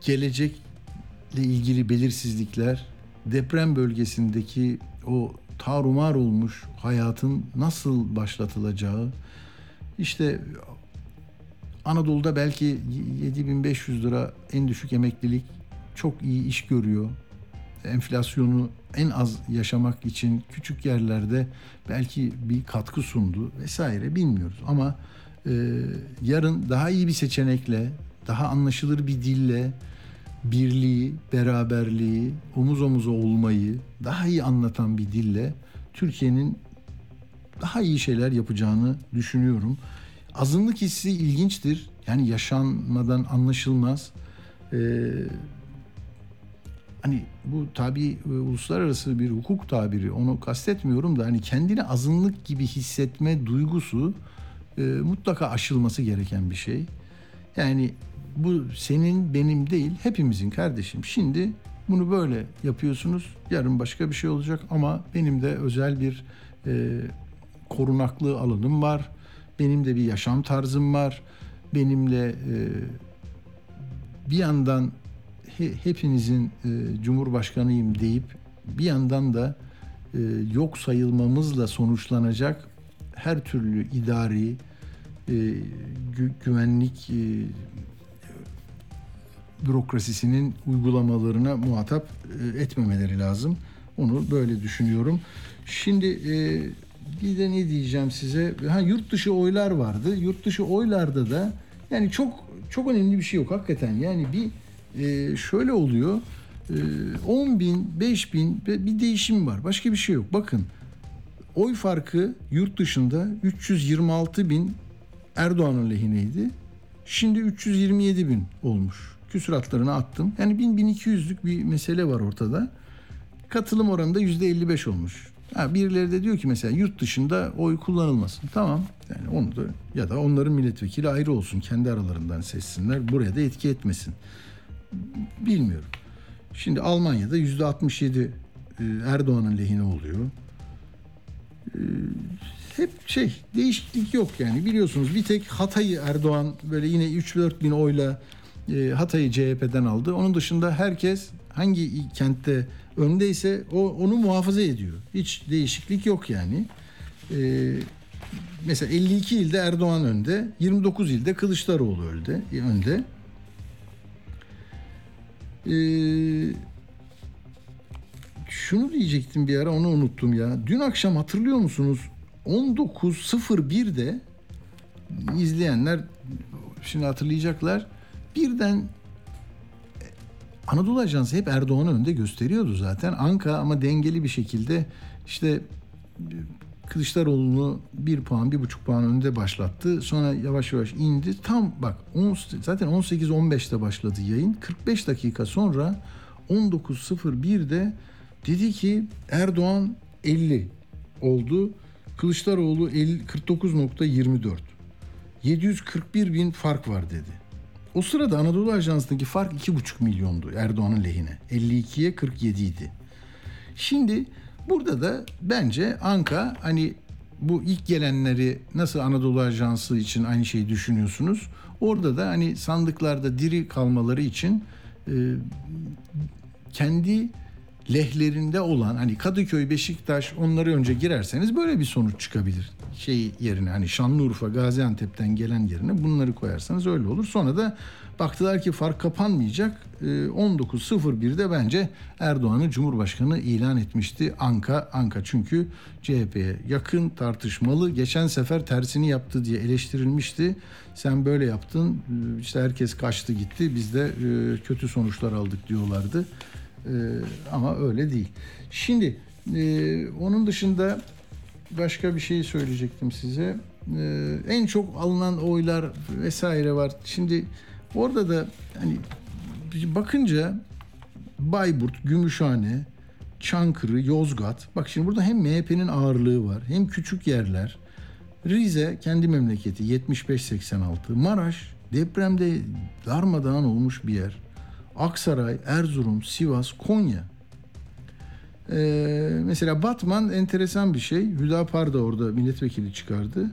gelecekle ilgili belirsizlikler, deprem bölgesindeki o tarumar olmuş hayatın nasıl başlatılacağı, işte Anadolu'da belki 7500 lira en düşük emeklilik çok iyi iş görüyor. Enflasyonu en az yaşamak için küçük yerlerde belki bir katkı sundu vesaire bilmiyoruz ama e, yarın daha iyi bir seçenekle, daha anlaşılır bir dille birliği, beraberliği, omuz omuza olmayı daha iyi anlatan bir dille Türkiye'nin daha iyi şeyler yapacağını düşünüyorum. Azınlık hissi ilginçtir. Yani yaşanmadan anlaşılmaz. Ee, hani bu tabi e, uluslararası bir hukuk tabiri onu kastetmiyorum da hani kendini azınlık gibi hissetme duygusu e, mutlaka aşılması gereken bir şey. Yani bu senin benim değil hepimizin kardeşim. Şimdi bunu böyle yapıyorsunuz. Yarın başka bir şey olacak ama benim de özel bir e, korunaklı alanım var. Benim de bir yaşam tarzım var. Benimle e, bir yandan he- hepinizin e, cumhurbaşkanıyım deyip bir yandan da e, yok sayılmamızla sonuçlanacak her türlü idari e, gü- güvenlik e, bürokrasisinin uygulamalarına muhatap e, etmemeleri lazım. Onu böyle düşünüyorum. Şimdi e, bir de ne diyeceğim size? Ha yurt dışı oylar vardı. Yurt dışı oylarda da yani çok çok önemli bir şey yok hakikaten. Yani bir e, şöyle oluyor. E, 10 bin, 5 bin bir değişim var. Başka bir şey yok. Bakın oy farkı yurt dışında 326 bin Erdoğan'ın lehineydi. Şimdi 327 bin olmuş. Küsuratlarını attım. Yani 1000-1200'lük bir mesele var ortada. Katılım oranı da %55 olmuş. Ha, birileri de diyor ki mesela yurt dışında oy kullanılmasın. Tamam. Yani onu da ya da onların milletvekili ayrı olsun. Kendi aralarından seçsinler. Buraya da etki etmesin. Bilmiyorum. Şimdi Almanya'da %67 e, Erdoğan'ın lehine oluyor hep şey değişiklik yok yani biliyorsunuz bir tek Hatay'ı Erdoğan böyle yine 3-4 bin oyla e, Hatay'ı CHP'den aldı. Onun dışında herkes hangi kentte öndeyse o onu muhafaza ediyor. Hiç değişiklik yok yani. E, mesela 52 ilde Erdoğan önde, 29 ilde Kılıçdaroğlu önde. önde. E, şunu diyecektim bir ara onu unuttum ya. Dün akşam hatırlıyor musunuz? 19.01'de izleyenler şimdi hatırlayacaklar. Birden Anadolu Ajansı hep Erdoğan'ı önde gösteriyordu zaten. Anka ama dengeli bir şekilde işte Kılıçdaroğlu'nu bir puan, bir buçuk puan önde başlattı. Sonra yavaş yavaş indi. Tam bak on, zaten 18-15'te başladı yayın. 45 dakika sonra 19.01'de dedi ki Erdoğan 50 oldu. Kılıçdaroğlu 50, 49.24. 741 bin fark var dedi. O sırada Anadolu Ajansı'ndaki fark 2,5 milyondu Erdoğan'ın lehine. 52'ye 47 idi. Şimdi burada da bence Anka hani bu ilk gelenleri nasıl Anadolu Ajansı için aynı şeyi düşünüyorsunuz? Orada da hani sandıklarda diri kalmaları için e, kendi lehlerinde olan hani Kadıköy, Beşiktaş onları önce girerseniz böyle bir sonuç çıkabilir. Şey yerine hani Şanlıurfa, Gaziantep'ten gelen yerine bunları koyarsanız öyle olur. Sonra da baktılar ki fark kapanmayacak. Ee, 19.01'de bence Erdoğan'ı Cumhurbaşkanı ilan etmişti. Anka, Anka çünkü CHP'ye yakın tartışmalı. Geçen sefer tersini yaptı diye eleştirilmişti. Sen böyle yaptın ee, işte herkes kaçtı gitti biz de e, kötü sonuçlar aldık diyorlardı. Ee, ama öyle değil. Şimdi e, onun dışında başka bir şey söyleyecektim size. Ee, en çok alınan oylar vesaire var. Şimdi orada da hani bakınca Bayburt, Gümüşhane, Çankırı, Yozgat. Bak şimdi burada hem MHP'nin ağırlığı var hem küçük yerler. Rize kendi memleketi 75-86. Maraş depremde darmadağın olmuş bir yer. Aksaray, Erzurum, Sivas, Konya. Ee, mesela Batman enteresan bir şey. Hüdapar da orada milletvekili çıkardı.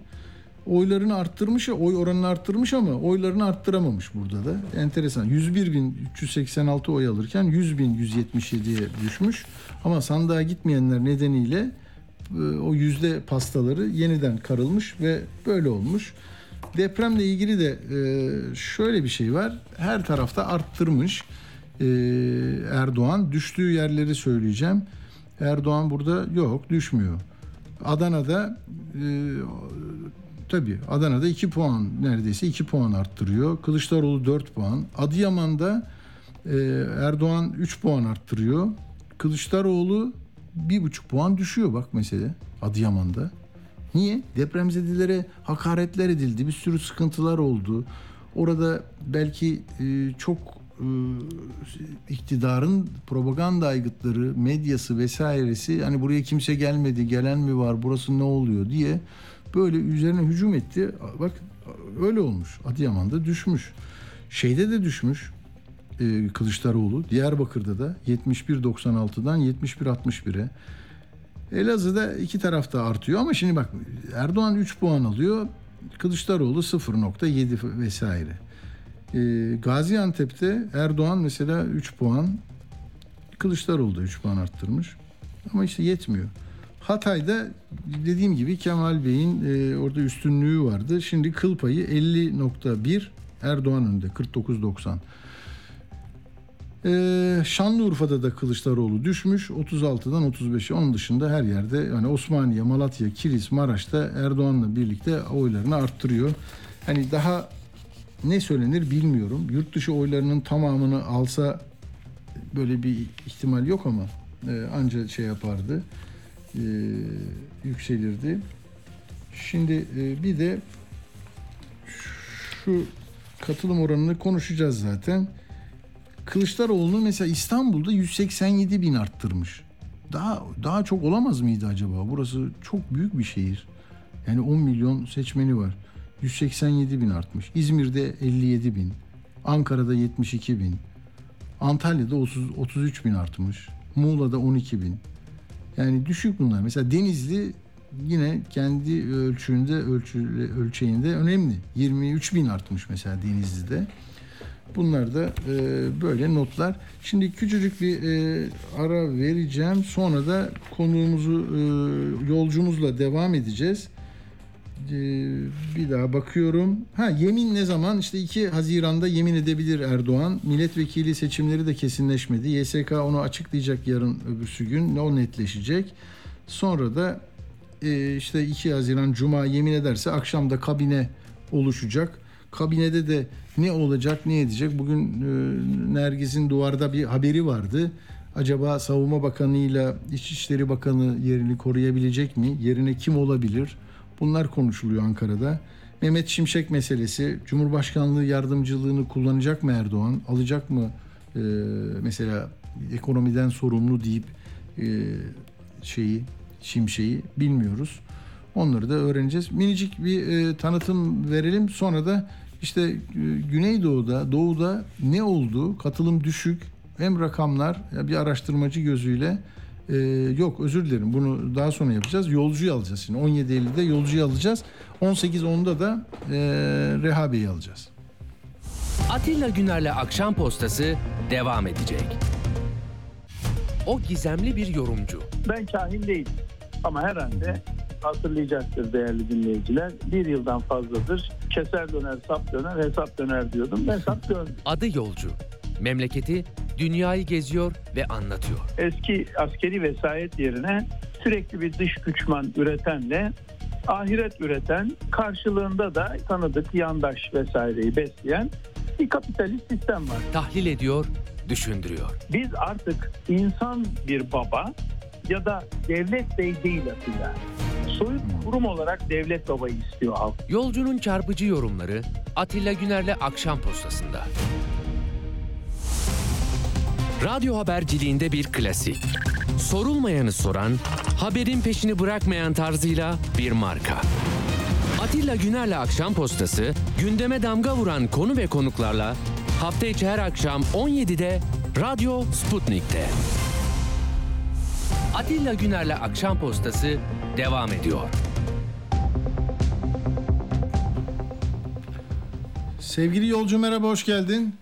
Oylarını arttırmış, oy oranını arttırmış ama oylarını arttıramamış burada da. Enteresan. 101.386 oy alırken 100.177'ye düşmüş. Ama sandığa gitmeyenler nedeniyle e, o yüzde pastaları yeniden karılmış ve böyle olmuş. Depremle ilgili de e, şöyle bir şey var. Her tarafta arttırmış e, Erdoğan. Düştüğü yerleri söyleyeceğim. Erdoğan burada yok düşmüyor. Adana'da e, tabii Adana'da 2 puan neredeyse 2 puan arttırıyor. Kılıçdaroğlu 4 puan. Adıyaman'da Erdoğan 3 puan arttırıyor. Kılıçdaroğlu 1,5 puan düşüyor bak mesele Adıyaman'da. Niye? Depremzedelere hakaretler edildi. Bir sürü sıkıntılar oldu. Orada belki e, çok e, iktidarın propaganda aygıtları, medyası vesairesi hani buraya kimse gelmedi, gelen mi var, burası ne oluyor diye böyle üzerine hücum etti. Bak öyle olmuş. Adıyaman'da düşmüş. Şeyde de düşmüş. E, Kılıçdaroğlu Diyarbakır'da da 71.96'dan 71.61'e. Elazığ'da iki tarafta artıyor ama şimdi bak Erdoğan 3 puan alıyor. Kılıçdaroğlu 0.7 vesaire. Ee, Gaziantep'te Erdoğan mesela 3 puan, Kılıçdaroğlu da 3 puan arttırmış. Ama işte yetmiyor. Hatay'da dediğim gibi Kemal Bey'in e, orada üstünlüğü vardı. Şimdi kıl payı 50.1 Erdoğan önde 49.90. Ee, Şanlıurfa'da da Kılıçdaroğlu düşmüş 36'dan 35'e. Onun dışında her yerde yani Osmaniye, Malatya, Kilis, Maraş'ta Erdoğan'la birlikte oylarını arttırıyor. Hani daha ne söylenir bilmiyorum. Yurt dışı oylarının tamamını alsa böyle bir ihtimal yok ama e, anca şey yapardı. E, yükselirdi. Şimdi e, bir de şu katılım oranını konuşacağız zaten. Kılıçdaroğlu'nu mesela İstanbul'da 187 bin arttırmış. Daha daha çok olamaz mıydı acaba? Burası çok büyük bir şehir. Yani 10 milyon seçmeni var. 187 bin artmış. İzmir'de 57 bin. Ankara'da 72 bin. Antalya'da 30, 33 bin artmış. Muğla'da 12 bin. Yani düşük bunlar. Mesela Denizli yine kendi ölçüğünde ölçü, ölçeğinde önemli. 23 bin artmış mesela Denizli'de. Bunlar da e, böyle notlar. Şimdi küçücük bir e, ara vereceğim. Sonra da konuğumuzu e, yolcumuzla devam edeceğiz. E, bir daha bakıyorum. Ha yemin ne zaman? İşte 2 Haziran'da yemin edebilir Erdoğan. Milletvekili seçimleri de kesinleşmedi. YSK onu açıklayacak yarın öbürsü gün. O netleşecek. Sonra da e, işte 2 Haziran Cuma yemin ederse akşam da kabine oluşacak. Kabinede de ne olacak ne edecek? Bugün e, Nergiz'in duvarda bir haberi vardı. Acaba Savunma Bakanı ile İçişleri Bakanı yerini koruyabilecek mi? Yerine kim olabilir? Bunlar konuşuluyor Ankara'da. Mehmet Şimşek meselesi, Cumhurbaşkanlığı yardımcılığını kullanacak mı Erdoğan? Alacak mı e, mesela ekonomiden sorumlu deyip e, şeyi, Şimşek'i bilmiyoruz. Onları da öğreneceğiz. Minicik bir e, tanıtım verelim. Sonra da işte e, Güneydoğu'da, Doğu'da ne oldu? Katılım düşük. Hem rakamlar ya bir araştırmacı gözüyle e, yok özür dilerim bunu daha sonra yapacağız. Yolcuyu alacağız şimdi. 17 Eylül'de yolcuyu alacağız. 18.10'da da e, Reha Bey'i alacağız. Atilla Güner'le Akşam Postası devam edecek. o gizemli bir yorumcu. Ben kahin değilim ama herhalde hatırlayacaktır değerli dinleyiciler. Bir yıldan fazladır keser döner sap döner hesap döner diyordum. Hesap döndü. Adı yolcu. Memleketi dünyayı geziyor ve anlatıyor. Eski askeri vesayet yerine sürekli bir dış güçman üretenle ahiret üreten karşılığında da tanıdık yandaş vesaireyi besleyen bir kapitalist sistem var. Tahlil ediyor, düşündürüyor. Biz artık insan bir baba ya da devlet bey değil Atilla. Soyut kurum olarak devlet babayı istiyor halk. Yolcunun çarpıcı yorumları Atilla Güner'le Akşam Postası'nda. Radyo haberciliğinde bir klasik. Sorulmayanı soran, haberin peşini bırakmayan tarzıyla bir marka. Atilla Güner'le Akşam Postası, gündeme damga vuran konu ve konuklarla hafta içi her akşam 17'de Radyo Sputnik'te. Atilla Güner'le Akşam Postası devam ediyor. Sevgili yolcu merhaba hoş geldin.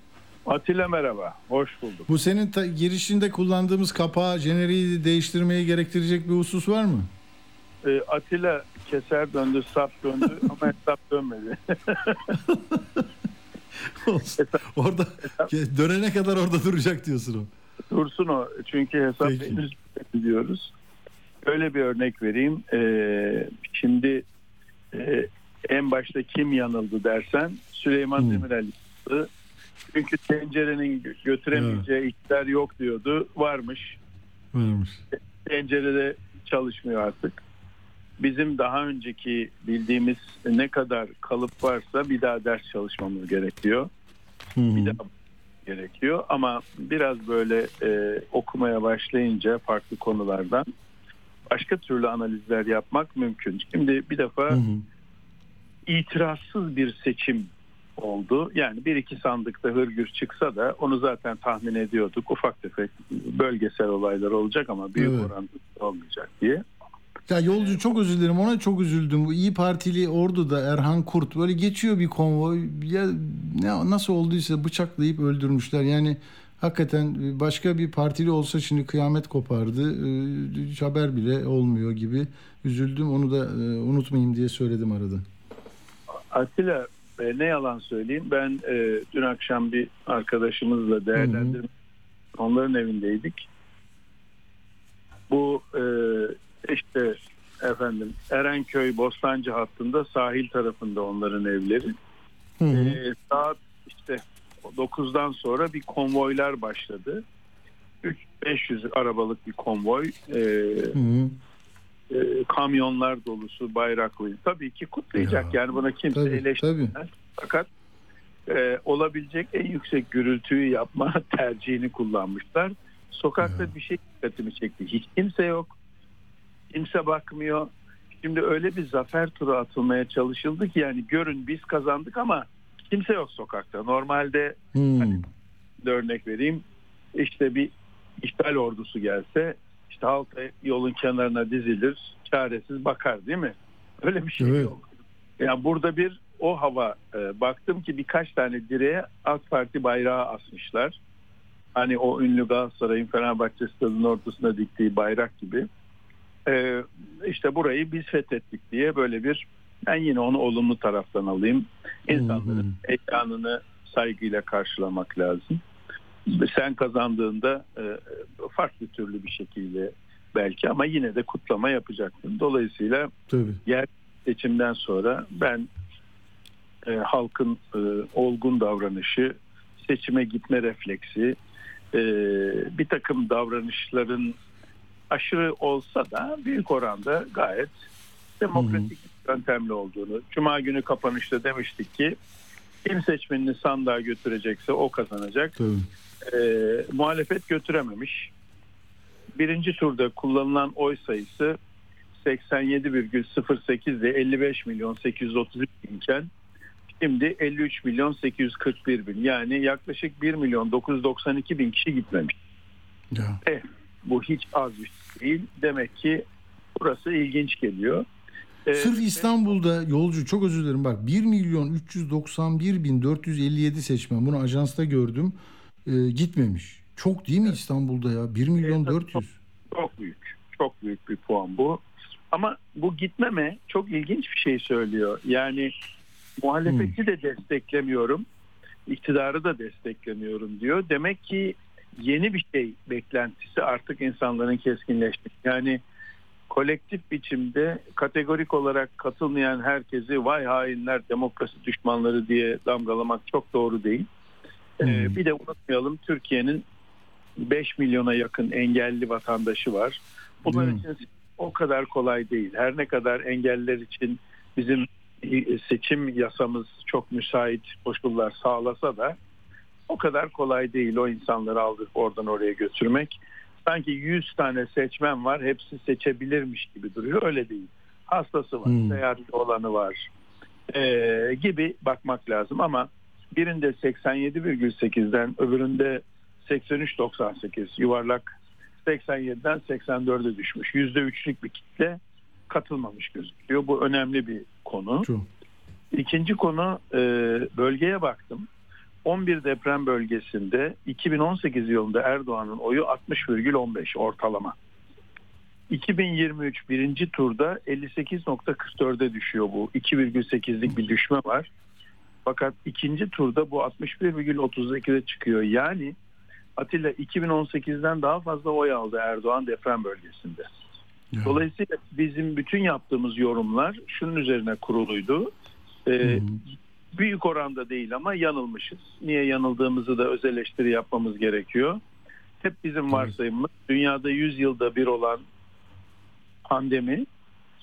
Atilla merhaba, hoş bulduk. Bu senin ta- girişinde kullandığımız kapağı, jeneriği değiştirmeyi gerektirecek bir husus var mı? Ee, Atilla keser döndü, sap döndü ama hesap dönmedi. Olsun. orada dönene kadar orada duracak diyorsun o. Dursun o çünkü hesap henüz bitmedi diyoruz. Öyle bir örnek vereyim. Ee, şimdi e, en başta kim yanıldı dersen Süleyman Hmm. Demirel yanıldı. Çünkü tencerenin gö- götüremeyeceği iktidar yok diyordu. Varmış. Varmış. Tencerede çalışmıyor artık. Bizim daha önceki bildiğimiz ne kadar kalıp varsa bir daha ders çalışmamız gerekiyor. Hı. bir daha gerekiyor ama biraz böyle e, okumaya başlayınca farklı konulardan başka türlü analizler yapmak mümkün. Şimdi bir defa Hı hı. itirazsız bir seçim oldu. Yani bir iki sandıkta hırgür çıksa da onu zaten tahmin ediyorduk. Ufak tefek bölgesel olaylar olacak ama büyük Evet. oranda olmayacak diye. Ya yolcu çok özür dilerim ona çok üzüldüm. Bu İyi Partili Ordu'da Erhan Kurt böyle geçiyor bir konvoy. Ya ne nasıl olduysa bıçaklayıp öldürmüşler. Yani hakikaten başka bir partili olsa şimdi kıyamet kopardı. Ee, Hiç haber bile olmuyor gibi. Üzüldüm onu da e, unutmayayım diye söyledim arada. Atilla e, ne yalan söyleyeyim ben e, dün akşam bir arkadaşımızla değerlendirme onların evindeydik. Bu e, işte efendim Erenköy Bostancı hattında sahil tarafında onların evleri. Hı hı. E, saat işte 9'dan sonra bir konvoylar başladı. 3-500 arabalık bir konvoy. E, Hı hı. e, kamyonlar dolusu bayraklı. Tabii ki kutlayacak Ya, yani buna kimse Tabii, eleştirmez. tabii. Fakat e, olabilecek en yüksek gürültüyü yapma tercihini kullanmışlar. Sokakta Ya. bir şey dikkatimi çekti. Hiç kimse yok. Kimse bakmıyor. Şimdi öyle bir zafer turu atılmaya çalışıldı ki yani görün biz kazandık ama kimse yok sokakta. Normalde Hı. Hani bir örnek vereyim. İşte bir işgal ordusu gelse işte halk yolun kenarına dizilir, çaresiz bakar değil mi? Öyle bir şey Evet. yok. Yani burada bir o hava e, baktım ki birkaç tane direğe AK Parti bayrağı asmışlar. Hani o ünlü Galatasaray'ın Fenerbahçe stadının ortasına diktiği bayrak gibi. E, işte burayı biz fethettik diye böyle bir ben yine onu olumlu taraftan alayım. İnsanların ekranını saygıyla karşılamak lazım. Sen kazandığında e, farklı türlü bir şekilde belki ama yine de kutlama yapacaksın. Dolayısıyla Tabii. yer seçimden sonra ben e, halkın e, olgun davranışı, seçime gitme refleksi, e, bir takım davranışların aşırı olsa da büyük oranda gayet demokratik yöntemli olduğunu. Cuma günü kapanışta demiştik ki kim seçmenini sandığa götürecekse o kazanacak. Tabii. E, muhalefet götürememiş. Birinci turda kullanılan oy sayısı 87,08 ile 55 milyon 833 binken şimdi 53 milyon 841 bin yani yaklaşık 1 milyon 992 bin kişi gitmemiş. Ya. Bu hiç az bir şey değil. Demek ki burası ilginç geliyor. Ee, Sırf İstanbul'da yolcu çok özür dilerim bak 1 milyon 391 bin 457 seçmen bunu ajansta gördüm Ee, gitmemiş. Çok değil mi İstanbul'da ya? 1 milyon Evet, 400. Çok büyük. Çok büyük bir puan bu. Ama bu gitmeme çok ilginç bir şey söylüyor. Yani muhalefeti de desteklemiyorum. iktidarı da desteklemiyorum diyor. Demek ki yeni bir şey beklentisi artık insanların keskinleşti. Yani kolektif biçimde kategorik olarak katılmayan herkesi vay hainler demokrasi düşmanları diye damgalamak çok doğru değil. Ee, Hmm. bir de unutmayalım Türkiye'nin 5 milyona yakın engelli vatandaşı var. Bunlar Hmm. için o kadar kolay değil. Her ne kadar engelliler için bizim seçim yasamız çok müsait koşullar sağlasa da o kadar kolay değil o insanları aldık oradan oraya götürmek. Sanki 100 tane seçmen var hepsi seçebilirmiş gibi duruyor öyle değil. Hastası var, Hmm. seyahatli olanı var ee, gibi bakmak lazım ama birinde 87,8'den öbüründe 83.98 yuvarlak 87'den 84'e düşmüş. %3'lük bir kitle katılmamış gözüküyor. Bu önemli bir konu. Çok. İkinci konu e, bölgeye baktım. 11 deprem bölgesinde 2018 yılında Erdoğan'ın oyu 60,15 ortalama. 2023 birinci turda 58.44'e düşüyor bu. 2,8'lik bir düşme var. Fakat ikinci turda bu 61,38'e çıkıyor. Yani Atilla 2018'den daha fazla oy aldı Erdoğan deprem bölgesinde. Ya. Dolayısıyla bizim bütün yaptığımız yorumlar şunun üzerine kuruluydu. Ee. Büyük oranda değil ama yanılmışız. Niye yanıldığımızı da öz eleştiri yapmamız gerekiyor. Hep bizim varsayımımız dünyada 100 yılda bir olan pandemi,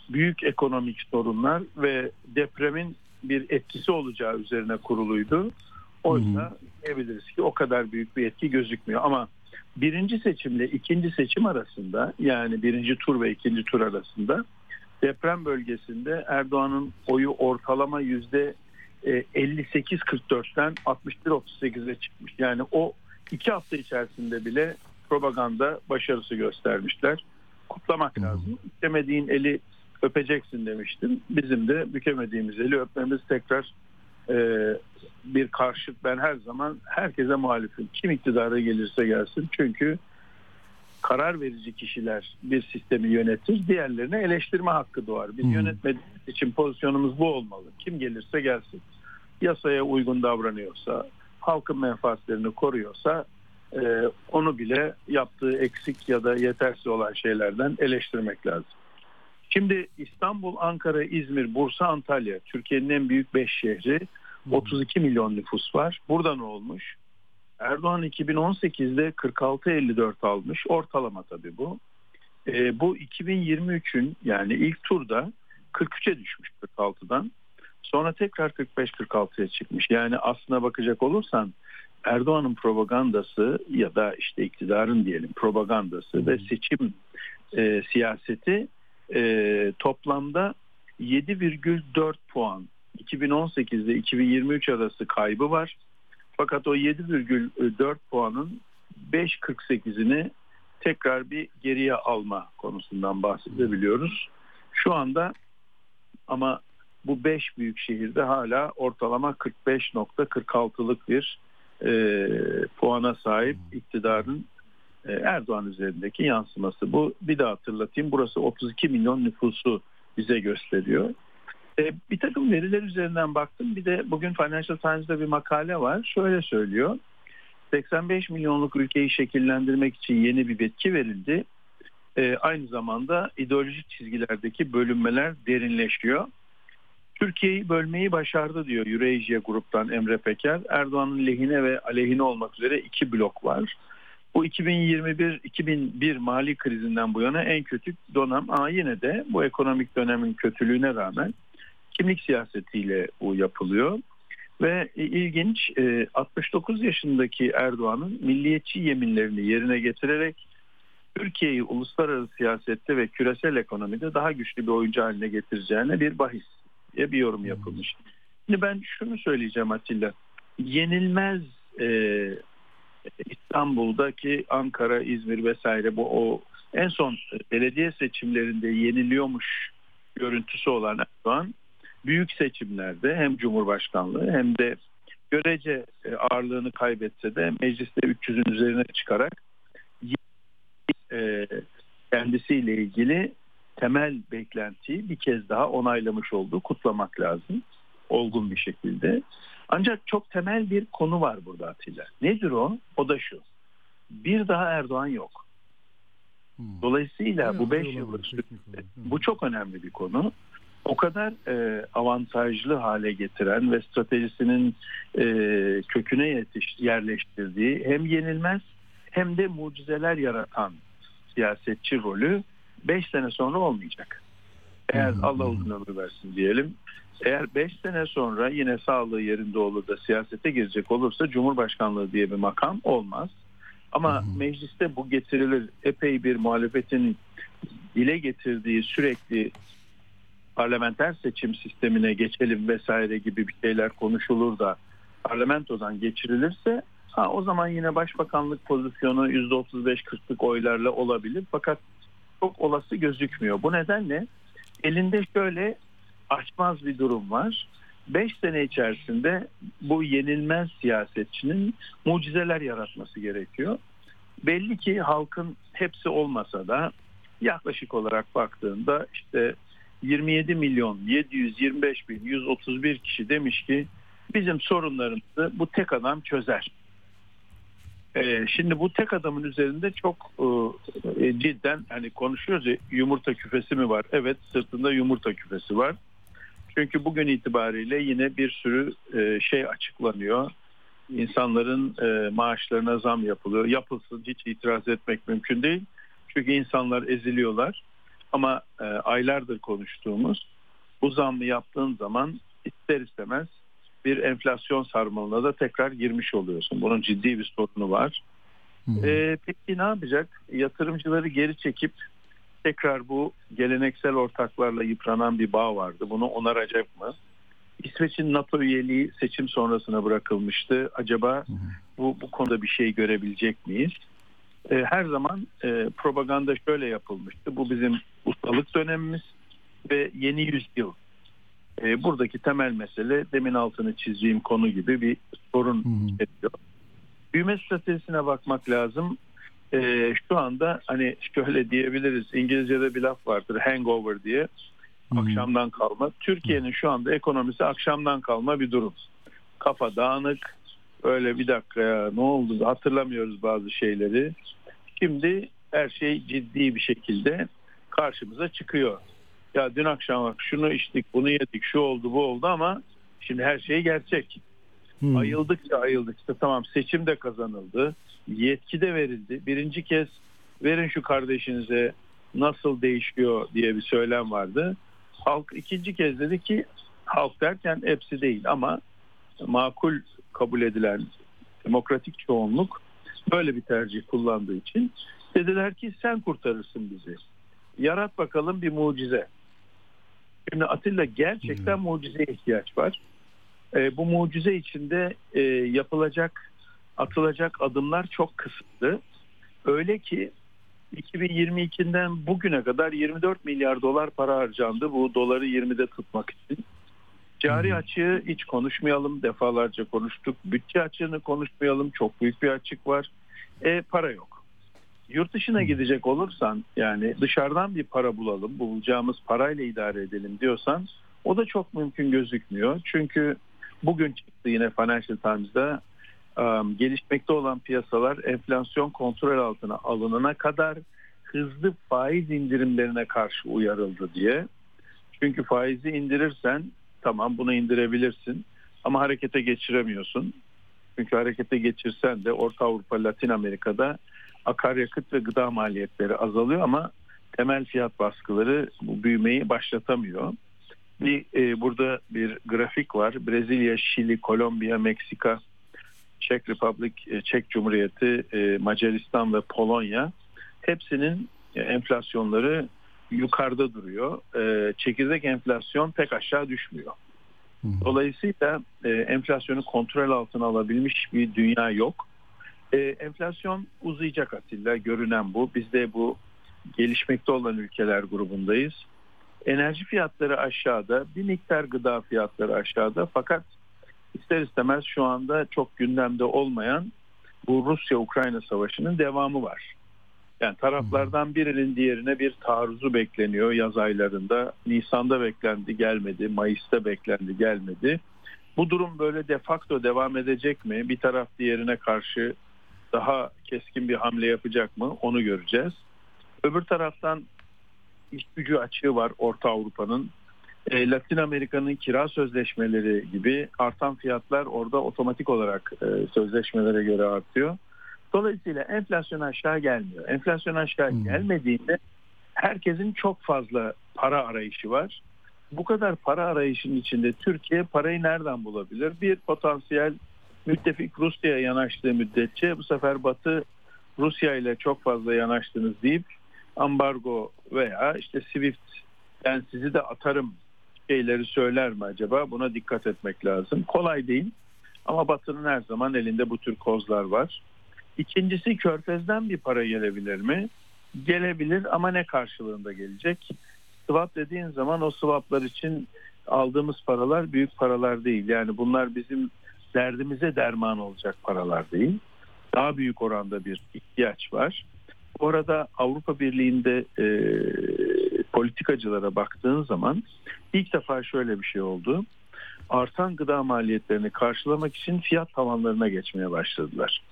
büyük ekonomik sorunlar ve depremin bir etkisi olacağı üzerine kuruluydu. Oysa diyebiliriz ki o kadar büyük bir etki gözükmüyor ama birinci seçimle ikinci seçim arasında yani birinci tur ve ikinci tur arasında deprem bölgesinde Erdoğan'ın oyu ortalama yüzde 58-44'ten 61-38'e çıkmış. Yani o iki hafta içerisinde bile propaganda başarısı göstermişler. Kutlamak lazım. Bükemediğin eli öpeceksin demiştim. Bizim de bükemediğimiz eli öpmemiz tekrar e, bir karşıt. Ben her zaman herkese muhalifim. Kim iktidara gelirse gelsin. Çünkü karar verici kişiler bir sistemi yönetir. Diğerlerine eleştirme hakkı doğar. Biz Hı. yönetmediğimiz için pozisyonumuz bu olmalı. Kim gelirse gelsin. Yasaya uygun davranıyorsa, halkın menfaatlerini koruyorsa e, onu bile yaptığı eksik ya da yetersiz olan şeylerden eleştirmek lazım. Şimdi İstanbul, Ankara, İzmir, Bursa, Antalya Türkiye'nin en büyük 5 şehri 32 milyon nüfus var. Burada ne olmuş? Erdoğan 2018'de 46-54 almış. Ortalama tabii bu. E, bu 2023'ün yani ilk turda 43'e düşmüş 46'dan. Sonra tekrar 45-46'ya çıkmış. Yani aslına bakacak olursan Erdoğan'ın propagandası ya da işte iktidarın diyelim propagandası ve seçim e, siyaseti e, toplamda 7,4 puan 2018 ile 2023 arası kaybı var. Fakat o 7,4 puanın 5,48'ini tekrar bir geriye alma konusundan bahsedebiliyoruz. Şu anda ama bu 5 büyük şehirde hala ortalama 45.46'lık bir e, puana sahip iktidarın e, Erdoğan üzerindeki yansıması. Bu bir daha hatırlatayım. Burası 32 milyon nüfusu bize gösteriyor. E, bir takım veriler üzerinden baktım. Bir de bugün Financial Times'da bir makale var. Şöyle söylüyor. 85 milyonluk ülkeyi şekillendirmek için yeni bir yetki verildi. E, aynı zamanda ideolojik çizgilerdeki bölünmeler derinleşiyor. Türkiye'yi bölmeyi başardı diyor Eurasia Grup'tan Emre Peker. Erdoğan'ın lehine ve aleyhine olmak üzere iki blok var. Bu 2021-2001 mali krizinden bu yana en kötü dönem ama yine de bu ekonomik dönemin kötülüğüne rağmen kimlik siyasetiyle bu yapılıyor. Ve ilginç 69 yaşındaki Erdoğan'ın milliyetçi yeminlerini yerine getirerek Türkiye'yi uluslararası siyasette ve küresel ekonomide daha güçlü bir oyuncu haline getireceğine bir bahis diye bir yorum yapılmış. Şimdi ben şunu söyleyeceğim Atilla. Yenilmez e, İstanbul'daki Ankara, İzmir vesaire bu o en son belediye seçimlerinde yeniliyormuş görüntüsü olan Erdoğan büyük seçimlerde hem Cumhurbaşkanlığı hem de görece e, ağırlığını kaybetse de mecliste 300'ün üzerine çıkarak e, kendisiyle ilgili temel beklentiyi bir kez daha onaylamış olduğu kutlamak lazım. Olgun bir şekilde. Ancak çok temel bir konu var burada Atilla. Nedir o? O da şu. Bir daha Erdoğan yok. Hmm. Dolayısıyla Evet, bu 5 olabilir, yıllık bu çok önemli bir konu. O kadar e, avantajlı hale getiren ve stratejisinin e, köküne yetiş, yerleştirdiği hem yenilmez hem de mucizeler yaratan siyasetçi rolü 5 sene sonra olmayacak. Eğer Allah uzun ömür versin diyelim. Eğer 5 sene sonra yine sağlığı yerinde olur da siyasete girecek olursa Cumhurbaşkanlığı diye bir makam olmaz. Ama hı. mecliste bu getirilir. Epey bir muhalefetin dile getirdiği sürekli parlamenter seçim sistemine geçelim vesaire gibi bir şeyler konuşulur da parlamentodan geçirilirse ha, o zaman yine başbakanlık pozisyonu %35-40'lık oylarla olabilir. Fakat çok olası gözükmüyor. Bu nedenle elinde şöyle açmaz bir durum var. 5 sene içerisinde bu yenilmez siyasetçinin mucizeler yaratması gerekiyor. Belli ki halkın hepsi olmasa da yaklaşık olarak baktığında işte 27 milyon 725 bin 131 kişi demiş ki bizim sorunlarımızı bu tek adam çözer. Ee, şimdi bu tek adamın üzerinde çok e, cidden hani konuşuyoruz ya yumurta küfesi mi var? Evet sırtında yumurta küfesi var. Çünkü bugün itibariyle yine bir sürü e, şey açıklanıyor. İnsanların e, maaşlarına zam yapılıyor. Yapılsın hiç itiraz etmek mümkün değil. Çünkü insanlar eziliyorlar. Ama e, aylardır konuştuğumuz bu zammı yaptığın zaman ister istemez bir enflasyon sarmalına da tekrar girmiş oluyorsun. Bunun ciddi bir sorunu var. Hı. E, peki ne yapacak? Yatırımcıları geri çekip tekrar bu geleneksel ortaklarla yıpranan bir bağ vardı. Bunu onaracak mı? İsveç'in NATO üyeliği seçim sonrasına bırakılmıştı. Acaba bu, bu konuda bir şey görebilecek miyiz? E, her zaman e, propaganda şöyle yapılmıştı. Bu bizim ustalık dönemimiz ve yeni yüzyıl. E, buradaki temel mesele demin altını çizdiğim konu gibi bir sorun Hı. içeriyor. Büyüme stratejisine bakmak lazım. E, şu anda hani şöyle diyebiliriz. İngilizce'de bir laf vardır hangover diye. Akşamdan kalma. Türkiye'nin şu anda ekonomisi akşamdan kalma bir durum. Kafa dağınık. Öyle bir dakika ya ne oldu hatırlamıyoruz bazı şeyleri. Şimdi her şey ciddi bir şekilde karşımıza çıkıyor. Ya dün akşam bak şunu içtik, bunu yedik, şu oldu, bu oldu ama şimdi her şey gerçek. Hı. Ayıldıkça ayıldıkça tamam seçim de kazanıldı. Yetki de verildi. Birinci kez verin şu kardeşinize nasıl değişiyor diye bir söylem vardı. Halk ikinci kez dedi ki halk derken hepsi değil ama makul kabul edilen demokratik çoğunluk böyle bir tercih kullandığı için dediler ki sen kurtarırsın bizi. Yarat bakalım bir mucize. Şimdi Atilla gerçekten mucizeye ihtiyaç var. E, bu mucize içinde e, yapılacak, atılacak adımlar çok kısıtlı. Öyle ki 2022'den bugüne kadar 24 milyar dolar para harcandı bu doları 20'de tutmak için. Cari açığı hiç konuşmayalım defalarca konuştuk. Bütçe açığını konuşmayalım çok büyük bir açık var. E, para yok. Yurt dışına gidecek olursan yani dışarıdan bir para bulalım bulacağımız parayla idare edelim diyorsan o da çok mümkün gözükmüyor. Çünkü bugün çıktı yine Financial Times'da um, gelişmekte olan piyasalar enflasyon kontrol altına alınana kadar hızlı faiz indirimlerine karşı uyarıldı diye. Çünkü faizi indirirsen tamam bunu indirebilirsin ama harekete geçiremiyorsun. Çünkü harekete geçirsen de Orta Avrupa, Latin Amerika'da akaryakıt ve gıda maliyetleri azalıyor ama temel fiyat baskıları bu büyümeyi başlatamıyor. Bir e, burada bir grafik var. Brezilya, Şili, Kolombiya, Meksika, Çek Republic, e, Çek Cumhuriyeti, e, Macaristan ve Polonya hepsinin e, enflasyonları yukarıda duruyor. E, çekirdek enflasyon pek aşağı düşmüyor. Dolayısıyla e, enflasyonu kontrol altına alabilmiş bir dünya yok. E, enflasyon uzayacak Atilla görünen bu. Biz de bu gelişmekte olan ülkeler grubundayız. Enerji fiyatları aşağıda, bir miktar gıda fiyatları aşağıda fakat ister istemez şu anda çok gündemde olmayan bu Rusya-Ukrayna savaşının devamı var. Yani taraflardan birinin diğerine bir taarruzu bekleniyor yaz aylarında. Nisan'da beklendi gelmedi, Mayıs'ta beklendi gelmedi. Bu durum böyle de facto devam edecek mi? Bir taraf diğerine karşı daha keskin bir hamle yapacak mı? Onu göreceğiz. Öbür taraftan iş gücü açığı var Orta Avrupa'nın. E, Latin Amerika'nın kira sözleşmeleri gibi artan fiyatlar orada otomatik olarak e, sözleşmelere göre artıyor. Dolayısıyla enflasyon aşağı gelmiyor. Enflasyon aşağı Hmm. gelmediğinde herkesin çok fazla para arayışı var. Bu kadar para arayışının içinde Türkiye parayı nereden bulabilir? Bir potansiyel müttefik Rusya'ya yanaştığı müddetçe bu sefer Batı Rusya ile çok fazla yanaştınız deyip ambargo veya işte Swift ben sizi de atarım şeyleri söyler mi acaba? Buna dikkat etmek lazım. Kolay değil ama Batı'nın her zaman elinde bu tür kozlar var. İkincisi Körfez'den bir para gelebilir mi? Gelebilir ama ne karşılığında gelecek? Swap dediğin zaman o swaplar için aldığımız paralar büyük paralar değil. Yani bunlar bizim derdimize derman olacak paralar değil. Daha büyük oranda bir ihtiyaç var. Orada Avrupa Birliği'nde e, politikacılara baktığın zaman ilk defa şöyle bir şey oldu. Artan gıda maliyetlerini karşılamak için fiyat tavanlarına geçmeye başladılar.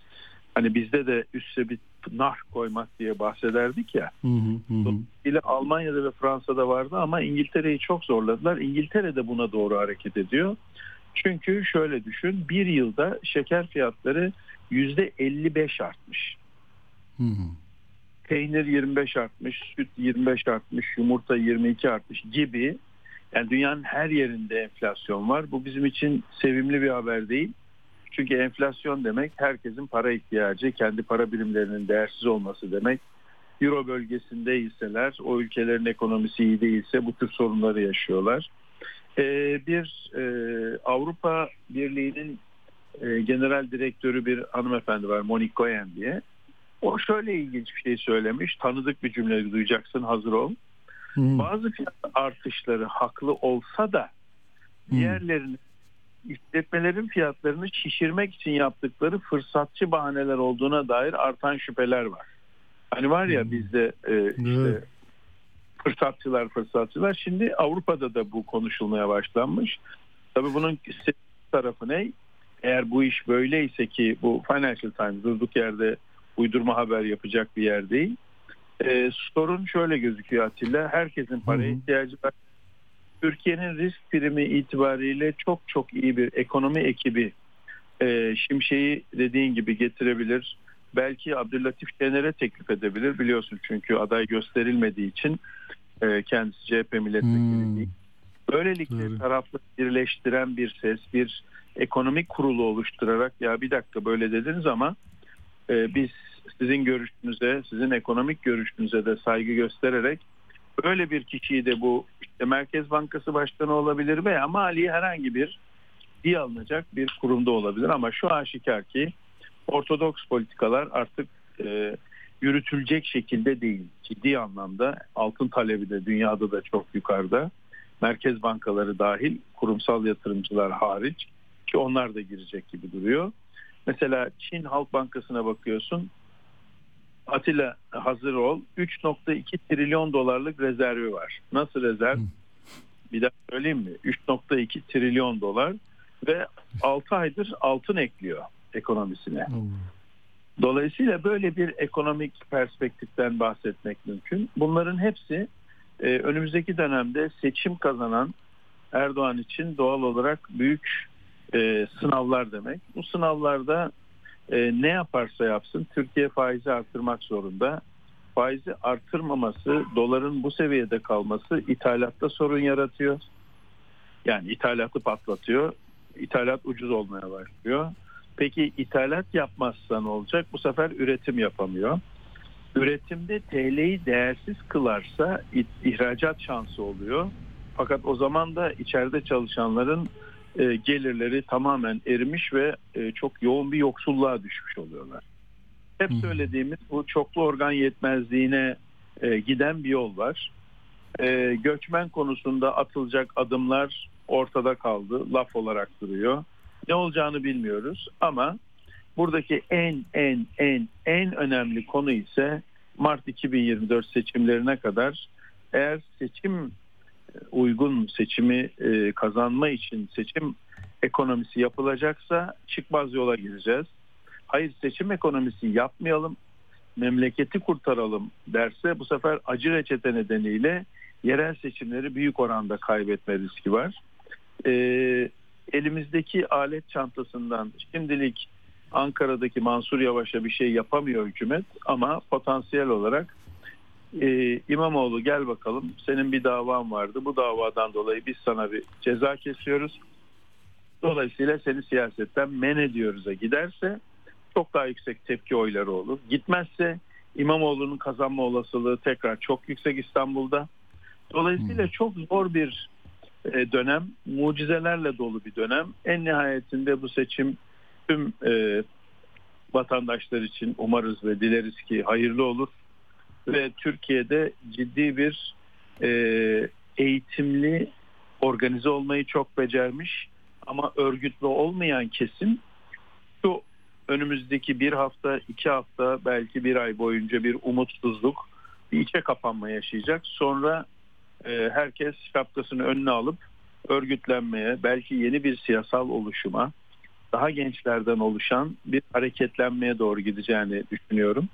Hani bizde de üste bir nar koymak diye bahsederdik ya. Hı Almanya'da ve Fransa'da vardı ama İngiltere'yi çok zorladılar. İngiltere de buna doğru hareket ediyor. Çünkü şöyle düşün bir yılda şeker fiyatları yüzde 55 artmış. Hı hı. Peynir 25 artmış, süt 25 artmış, yumurta 22 artmış gibi. Yani dünyanın her yerinde enflasyon var. Bu bizim için sevimli bir haber değil. Çünkü enflasyon demek herkesin para ihtiyacı, kendi para birimlerinin değersiz olması demek. Euro bölgesindeyseler, o ülkelerin ekonomisi iyi değilse bu tür sorunları yaşıyorlar. Ee, bir e, Avrupa Birliği'nin e, genel direktörü bir hanımefendi var, Monique Goyen diye. O şöyle ilginç bir şey söylemiş. Tanıdık bir cümle duyacaksın, hazır ol. Hı. Bazı fiyat artışları haklı olsa da diğerlerinin işletmelerin fiyatlarını şişirmek için yaptıkları fırsatçı bahaneler olduğuna dair artan şüpheler var. Hani var ya Hmm. bizde e, işte Evet. Fırsatçılar fırsatçılar. Şimdi Avrupa'da da bu konuşulmaya başlanmış. Tabii bunun tarafı ne? Eğer bu iş böyleyse ki bu Financial Times durduk yerde uydurma haber yapacak bir yer değil. Ee, sorun şöyle gözüküyor Atilla. Herkesin paraya ihtiyacı var. Türkiye'nin risk primi itibariyle çok çok iyi bir ekonomi ekibi e, Şimşek'i dediğin gibi getirebilir. Belki Abdüllatif Şener'e teklif edebilir biliyorsun çünkü aday gösterilmediği için e, kendisi CHP milletvekili Hmm. değil. Böylelikle Doğru. tarafları birleştiren bir ses, bir ekonomik kurulu oluşturarak ya bir dakika böyle dediniz ama e, biz sizin görüşünüze, sizin ekonomik görüşünüze de saygı göstererek böyle bir kişiyi de bu işte Merkez Bankası Başkanı olabilir veya mali herhangi bir ciddiye alınacak bir kurumda olabilir ama şu aşikar ki ortodoks politikalar artık e, yürütülecek şekilde değil. Ciddi anlamda altın talebi de dünyada da çok yukarıda. Merkez bankaları dahil kurumsal yatırımcılar hariç ki onlar da girecek gibi duruyor. Mesela Çin Halk Bankası'na bakıyorsun. Atilla hazır ol. 3.2 trilyon dolarlık rezervi var. Nasıl rezerv? Bir daha söyleyeyim mi? 3.2 trilyon dolar ve 6 aydır altın ekliyor ekonomisine. Dolayısıyla böyle bir ekonomik perspektiften bahsetmek mümkün. Bunların hepsi e, önümüzdeki dönemde seçim kazanan Erdoğan için doğal olarak büyük e, sınavlar demek. Bu sınavlarda e, ne yaparsa yapsın Türkiye faizi artırmak zorunda. Faizi artırmaması, doların bu seviyede kalması ithalatta sorun yaratıyor. Yani ithalatı patlatıyor. İthalat ucuz olmaya başlıyor. Peki ithalat yapmazsa ne olacak? Bu sefer üretim yapamıyor. Üretimde TL'yi değersiz kılarsa ihracat şansı oluyor. Fakat o zaman da içeride çalışanların e, gelirleri tamamen erimiş ve e, çok yoğun bir yoksulluğa düşmüş oluyorlar. Hep söylediğimiz bu çoklu organ yetmezliğine e, giden bir yol var. E, göçmen konusunda atılacak adımlar ortada kaldı, laf olarak duruyor. Ne olacağını bilmiyoruz ama buradaki en en en en önemli konu ise Mart 2024 seçimlerine kadar eğer seçim e, uygun seçimi e, kazanma için seçim ekonomisi yapılacaksa çıkmaz yola gireceğiz. Hayır seçim ekonomisi yapmayalım, memleketi kurtaralım derse bu sefer acı reçete nedeniyle yerel seçimleri büyük oranda kaybetme riski var. Ee, elimizdeki alet çantasından şimdilik Ankara'daki Mansur Yavaş'a bir şey yapamıyor hükümet ama potansiyel olarak e, İmamoğlu gel bakalım senin bir davan vardı bu davadan dolayı biz sana bir ceza kesiyoruz. Dolayısıyla seni siyasetten men ediyoruz'a giderse çok daha yüksek tepki oyları olur. Gitmezse İmamoğlu'nun kazanma olasılığı tekrar çok yüksek İstanbul'da. Dolayısıyla çok zor bir dönem, mucizelerle dolu bir dönem. En nihayetinde bu seçim tüm e, vatandaşlar için umarız ve dileriz ki hayırlı olur. Ve Türkiye'de ciddi bir e, eğitimli organize olmayı çok becermiş ama örgütlü olmayan kesim şu önümüzdeki bir hafta, iki hafta, belki bir ay boyunca bir umutsuzluk, bir içe kapanma yaşayacak. Sonra e, herkes şapkasını önüne alıp örgütlenmeye, belki yeni bir siyasal oluşuma, daha gençlerden oluşan bir hareketlenmeye doğru gideceğini düşünüyorum.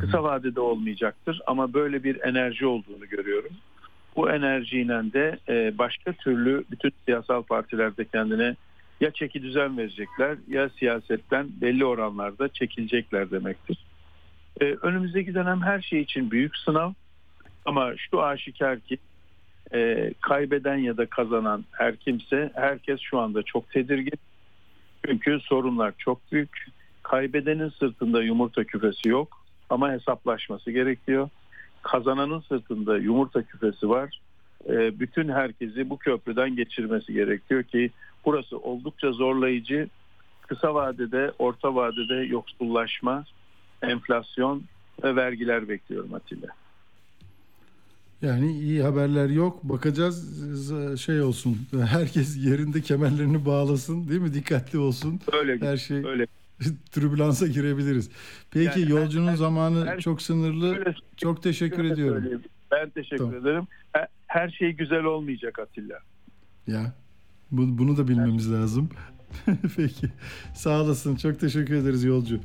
Kısa vadede olmayacaktır ama böyle bir enerji olduğunu görüyorum. Bu enerjiyle de e, başka türlü bütün siyasal partilerde kendine ya çeki düzen verecekler ya siyasetten belli oranlarda çekilecekler demektir. E, önümüzdeki dönem her şey için büyük sınav ama şu aşikar ki e, kaybeden ya da kazanan her kimse herkes şu anda çok tedirgin. Çünkü sorunlar çok büyük. Kaybedenin sırtında yumurta küfesi yok ama hesaplaşması gerekiyor. Kazananın sırtında yumurta küfesi var. E, bütün herkesi bu köprüden geçirmesi gerekiyor ki burası oldukça zorlayıcı. Kısa vadede, orta vadede yoksullaşma, enflasyon ve vergiler bekliyorum Atilla. Yani iyi haberler yok. Bakacağız şey olsun. Herkes yerinde kemerlerini bağlasın değil mi? Dikkatli olsun. Öyle Her şey öyle. türbülansa girebiliriz. Peki Yani yolcunun her- zamanı her- çok sınırlı. Öyle- Çok teşekkür ediyorum. söyleyeyim. Ben teşekkür Tamam. ederim. Her- Her şey güzel olmayacak Atilla. Ya bu- bunu da bilmemiz lazım. Peki. Sağ olasın. Çok teşekkür ederiz yolcu.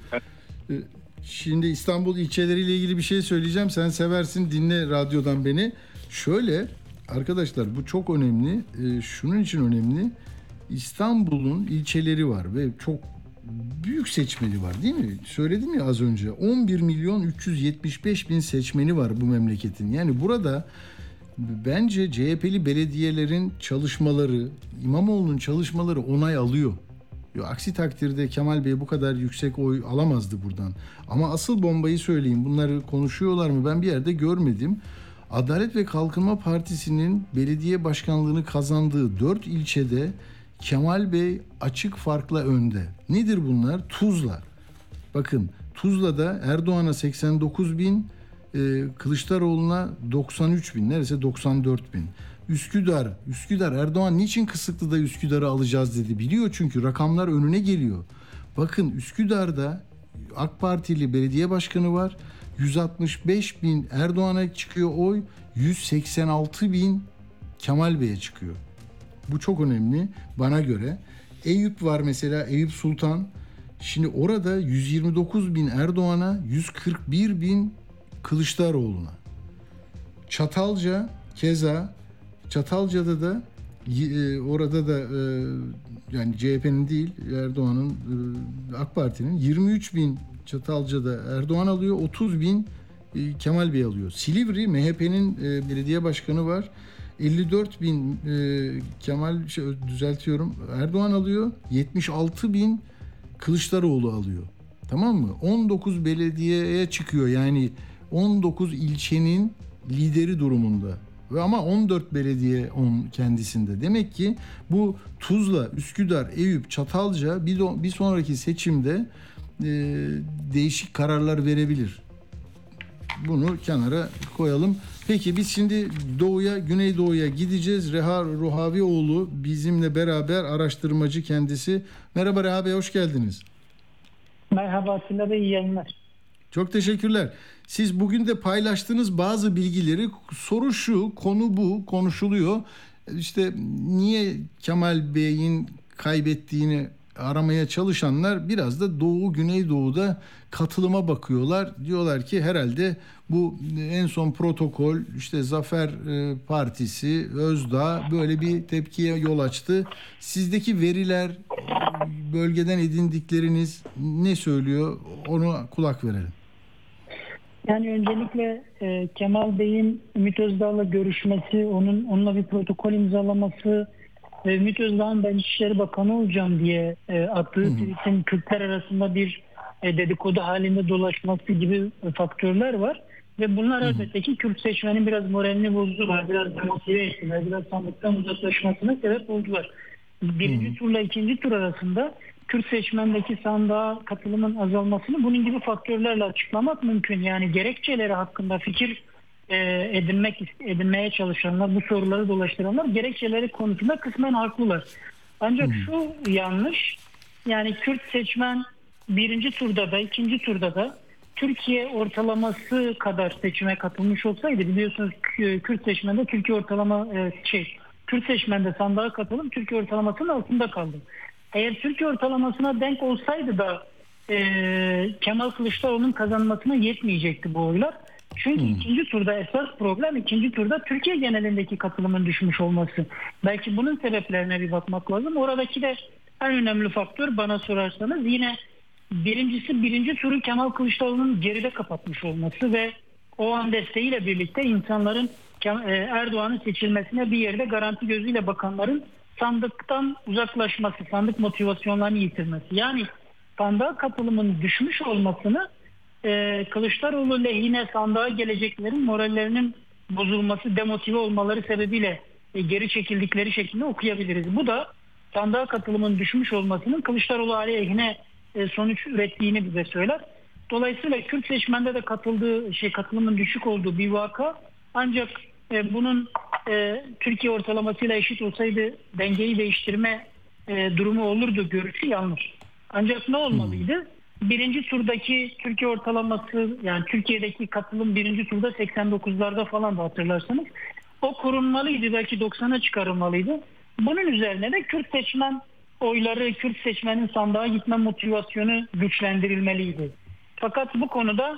Şimdi İstanbul ilçeleriyle ilgili bir şey söyleyeceğim. Sen seversin dinle radyodan beni. Şöyle arkadaşlar bu çok önemli. Ee, Şunun için önemli. İstanbul'un ilçeleri var ve çok büyük seçmeni var değil mi? Söyledim ya az önce. 11 milyon 375 bin seçmeni var bu memleketin. Yani burada bence CHP'li belediyelerin çalışmaları, İmamoğlu'nun çalışmaları onay alıyor. Yo, aksi takdirde Kemal Bey bu kadar yüksek oy alamazdı buradan. Ama asıl bombayı söyleyeyim. Bunları konuşuyorlar mı? Ben bir yerde görmedim. Adalet ve Kalkınma Partisi'nin belediye başkanlığını kazandığı 4 ilçede Kemal Bey açık farkla önde. Nedir bunlar? Tuzla. Bakın Tuzla'da Erdoğan'a 89 bin, e, Kılıçdaroğlu'na 93 bin, neredeyse 94 bin. Üsküdar, Üsküdar Erdoğan niçin Kısıklı'da Üsküdar'ı alacağız dedi. Biliyor çünkü rakamlar önüne geliyor. Bakın Üsküdar'da AK Partili belediye başkanı var. 165 bin Erdoğan'a çıkıyor oy, 186 bin Kemal Bey'e çıkıyor. Bu çok önemli bana göre. Eyüp var mesela Eyüp Sultan. Şimdi orada 129 bin Erdoğan'a 141 bin Kılıçdaroğlu'na. Çatalca keza Çatalca'da da e, orada da e, yani CHP'nin değil Erdoğan'ın e, AK Parti'nin 23 bin Çatalca'da Erdoğan alıyor 30 bin Kemal Bey alıyor. Silivri MHP'nin belediye başkanı var. 54 bin e, Kemal şey, düzeltiyorum Erdoğan alıyor. 76 bin Kılıçdaroğlu alıyor. Tamam mı? 19 belediyeye çıkıyor. Yani 19 ilçenin lideri durumunda. Ve ama 14 belediye on kendisinde. Demek ki bu Tuzla, Üsküdar, Eyüp, Çatalca bir, do- bir sonraki seçimde e, değişik kararlar verebilir. Bunu kenara koyalım. Peki biz şimdi doğuya, güneydoğuya gideceğiz. Reha Ruhavioğlu bizimle beraber araştırmacı kendisi. Merhaba Reha Bey, hoş geldiniz. Merhaba Atilla Bey, iyi yayınlar. Çok teşekkürler. Siz bugün de paylaştığınız bazı bilgileri soru şu, konu bu, konuşuluyor. İşte niye Kemal Bey'in kaybettiğini aramaya çalışanlar biraz da Doğu Güneydoğu'da katılıma bakıyorlar. Diyorlar ki herhalde bu en son protokol işte Zafer e, Partisi, Özdağ böyle bir tepkiye yol açtı. Sizdeki veriler, bölgeden edindikleriniz ne söylüyor? Onu kulak verelim. Yani öncelikle e, Kemal Bey'in Ümit Özdağ'la görüşmesi, onun onunla bir protokol imzalaması ve Ümit Özdağ'ın ben İçişleri Bakanı olacağım diye e, attığı tweetin Kürtler arasında bir e, dedikodu halinde dolaşması gibi e, faktörler var. Ve bunlar elbette ki Kürt seçmenin biraz moralini bozdular, biraz demotive ettiler, biraz sandıktan uzaklaşmasına sebep oldular. Birinci turla ikinci tur arasında Kürt seçmendeki sandığa katılımın azalmasını bunun gibi faktörlerle açıklamak mümkün. Yani gerekçeleri hakkında fikir e, edinmek edinmeye çalışanlar, bu soruları dolaştıranlar gerekçeleri konusunda kısmen haklılar. Ancak şu yanlış, yani Kürt seçmen birinci turda da ikinci turda da Türkiye ortalaması kadar seçime katılmış olsaydı biliyorsunuz Kürt seçmende Türkiye ortalama e, şey Kürt seçmende sandığa katılım Türkiye ortalamasının altında kaldı. Eğer Türkiye ortalamasına denk olsaydı da e, Kemal Kılıçdaroğlu'nun kazanmasına yetmeyecekti bu oylar. Çünkü ikinci turda esas problem ikinci turda Türkiye genelindeki katılımın düşmüş olması. Belki bunun sebeplerine bir bakmak lazım. Oradaki de en önemli faktör bana sorarsanız yine birincisi birinci turu Kemal Kılıçdaroğlu'nun geride kapatmış olması ve o an desteğiyle birlikte insanların e, Erdoğan'ın seçilmesine bir yerde garanti gözüyle bakanların sandıktan uzaklaşması, sandık motivasyonlarını yitirmesi. Yani sandığa katılımın düşmüş olmasını e, Kılıçdaroğlu lehine sandığa geleceklerin morallerinin bozulması, demotive olmaları sebebiyle e, geri çekildikleri şeklinde okuyabiliriz. Bu da sandığa katılımın düşmüş olmasının Kılıçdaroğlu aleyhine e, sonuç ürettiğini bize söyler. Dolayısıyla Kürt seçmende de katıldığı şey katılımın düşük olduğu bir vaka. Ancak e, bunun e, Türkiye ortalamasıyla eşit olsaydı dengeyi değiştirme e, durumu olurdu görüşü yanlış. Ancak ne olmalıydı? Birinci turdaki Türkiye ortalaması yani Türkiye'deki katılım birinci turda 89'larda falan da hatırlarsanız o korunmalıydı belki 90'a çıkarılmalıydı. Bunun üzerine de Kürt seçmen oyları Kürt seçmenin sandığa gitme motivasyonu güçlendirilmeliydi. Fakat bu konuda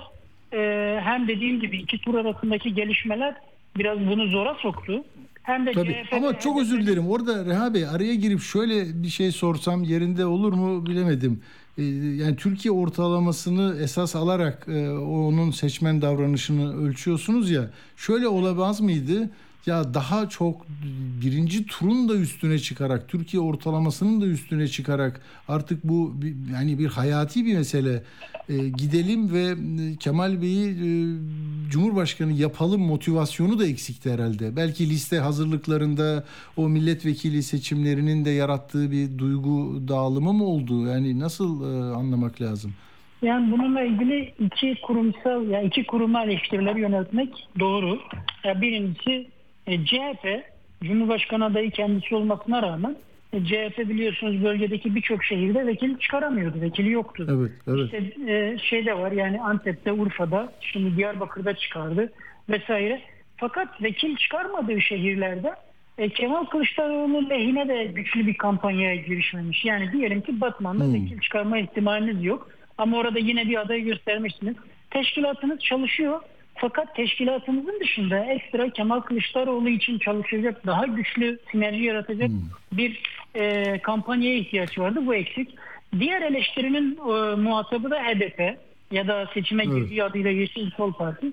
e, hem dediğim gibi iki tur arasındaki gelişmeler biraz bunu zora soktu. Hem de Tabii CHP ama çok özür dilerim. Orada Reha Bey araya girip şöyle bir şey sorsam yerinde olur mu bilemedim. Ee, yani Türkiye ortalamasını esas alarak e, onun seçmen davranışını ölçüyorsunuz ya. Şöyle olamaz mıydı? Ya daha çok birinci turun da üstüne çıkarak Türkiye ortalamasının da üstüne çıkarak artık bu yani bir hayati bir mesele E, gidelim ve e, Kemal Bey'i e, Cumhurbaşkanı yapalım motivasyonu da eksikti herhalde. Belki liste hazırlıklarında o milletvekili seçimlerinin de yarattığı bir duygu dağılımı mı oldu? Yani nasıl e, anlamak lazım? Yani bununla ilgili iki kurumsal ya iki kuruma eleştirileri yöneltmek doğru. Ya birincisi e, CHP Cumhurbaşkanı adayı kendisi olmasına rağmen e, CHP biliyorsunuz bölgedeki birçok şehirde vekil çıkaramıyordu. Vekili yoktu. Evet, evet. İşte e, şeyde var yani Antep'te, Urfa'da, şimdi Diyarbakır'da çıkardı vesaire. Fakat vekil çıkarmadığı şehirlerde e, Kemal Kılıçdaroğlu lehine de güçlü bir kampanyaya girişmemiş. Yani diyelim ki Batman'da Hmm. vekil çıkarma ihtimaliniz yok. Ama orada yine bir aday göstermişsiniz. Teşkilatınız çalışıyor. Fakat teşkilatınızın dışında ekstra Kemal Kılıçdaroğlu için çalışacak daha güçlü sinerji yaratacak bir e, kampanyaya ihtiyaç vardı. Bu eksik. Diğer eleştirinin e, muhatabı da HDP ya da seçime Evet. girdiği adıyla Yeşil Sol Parti.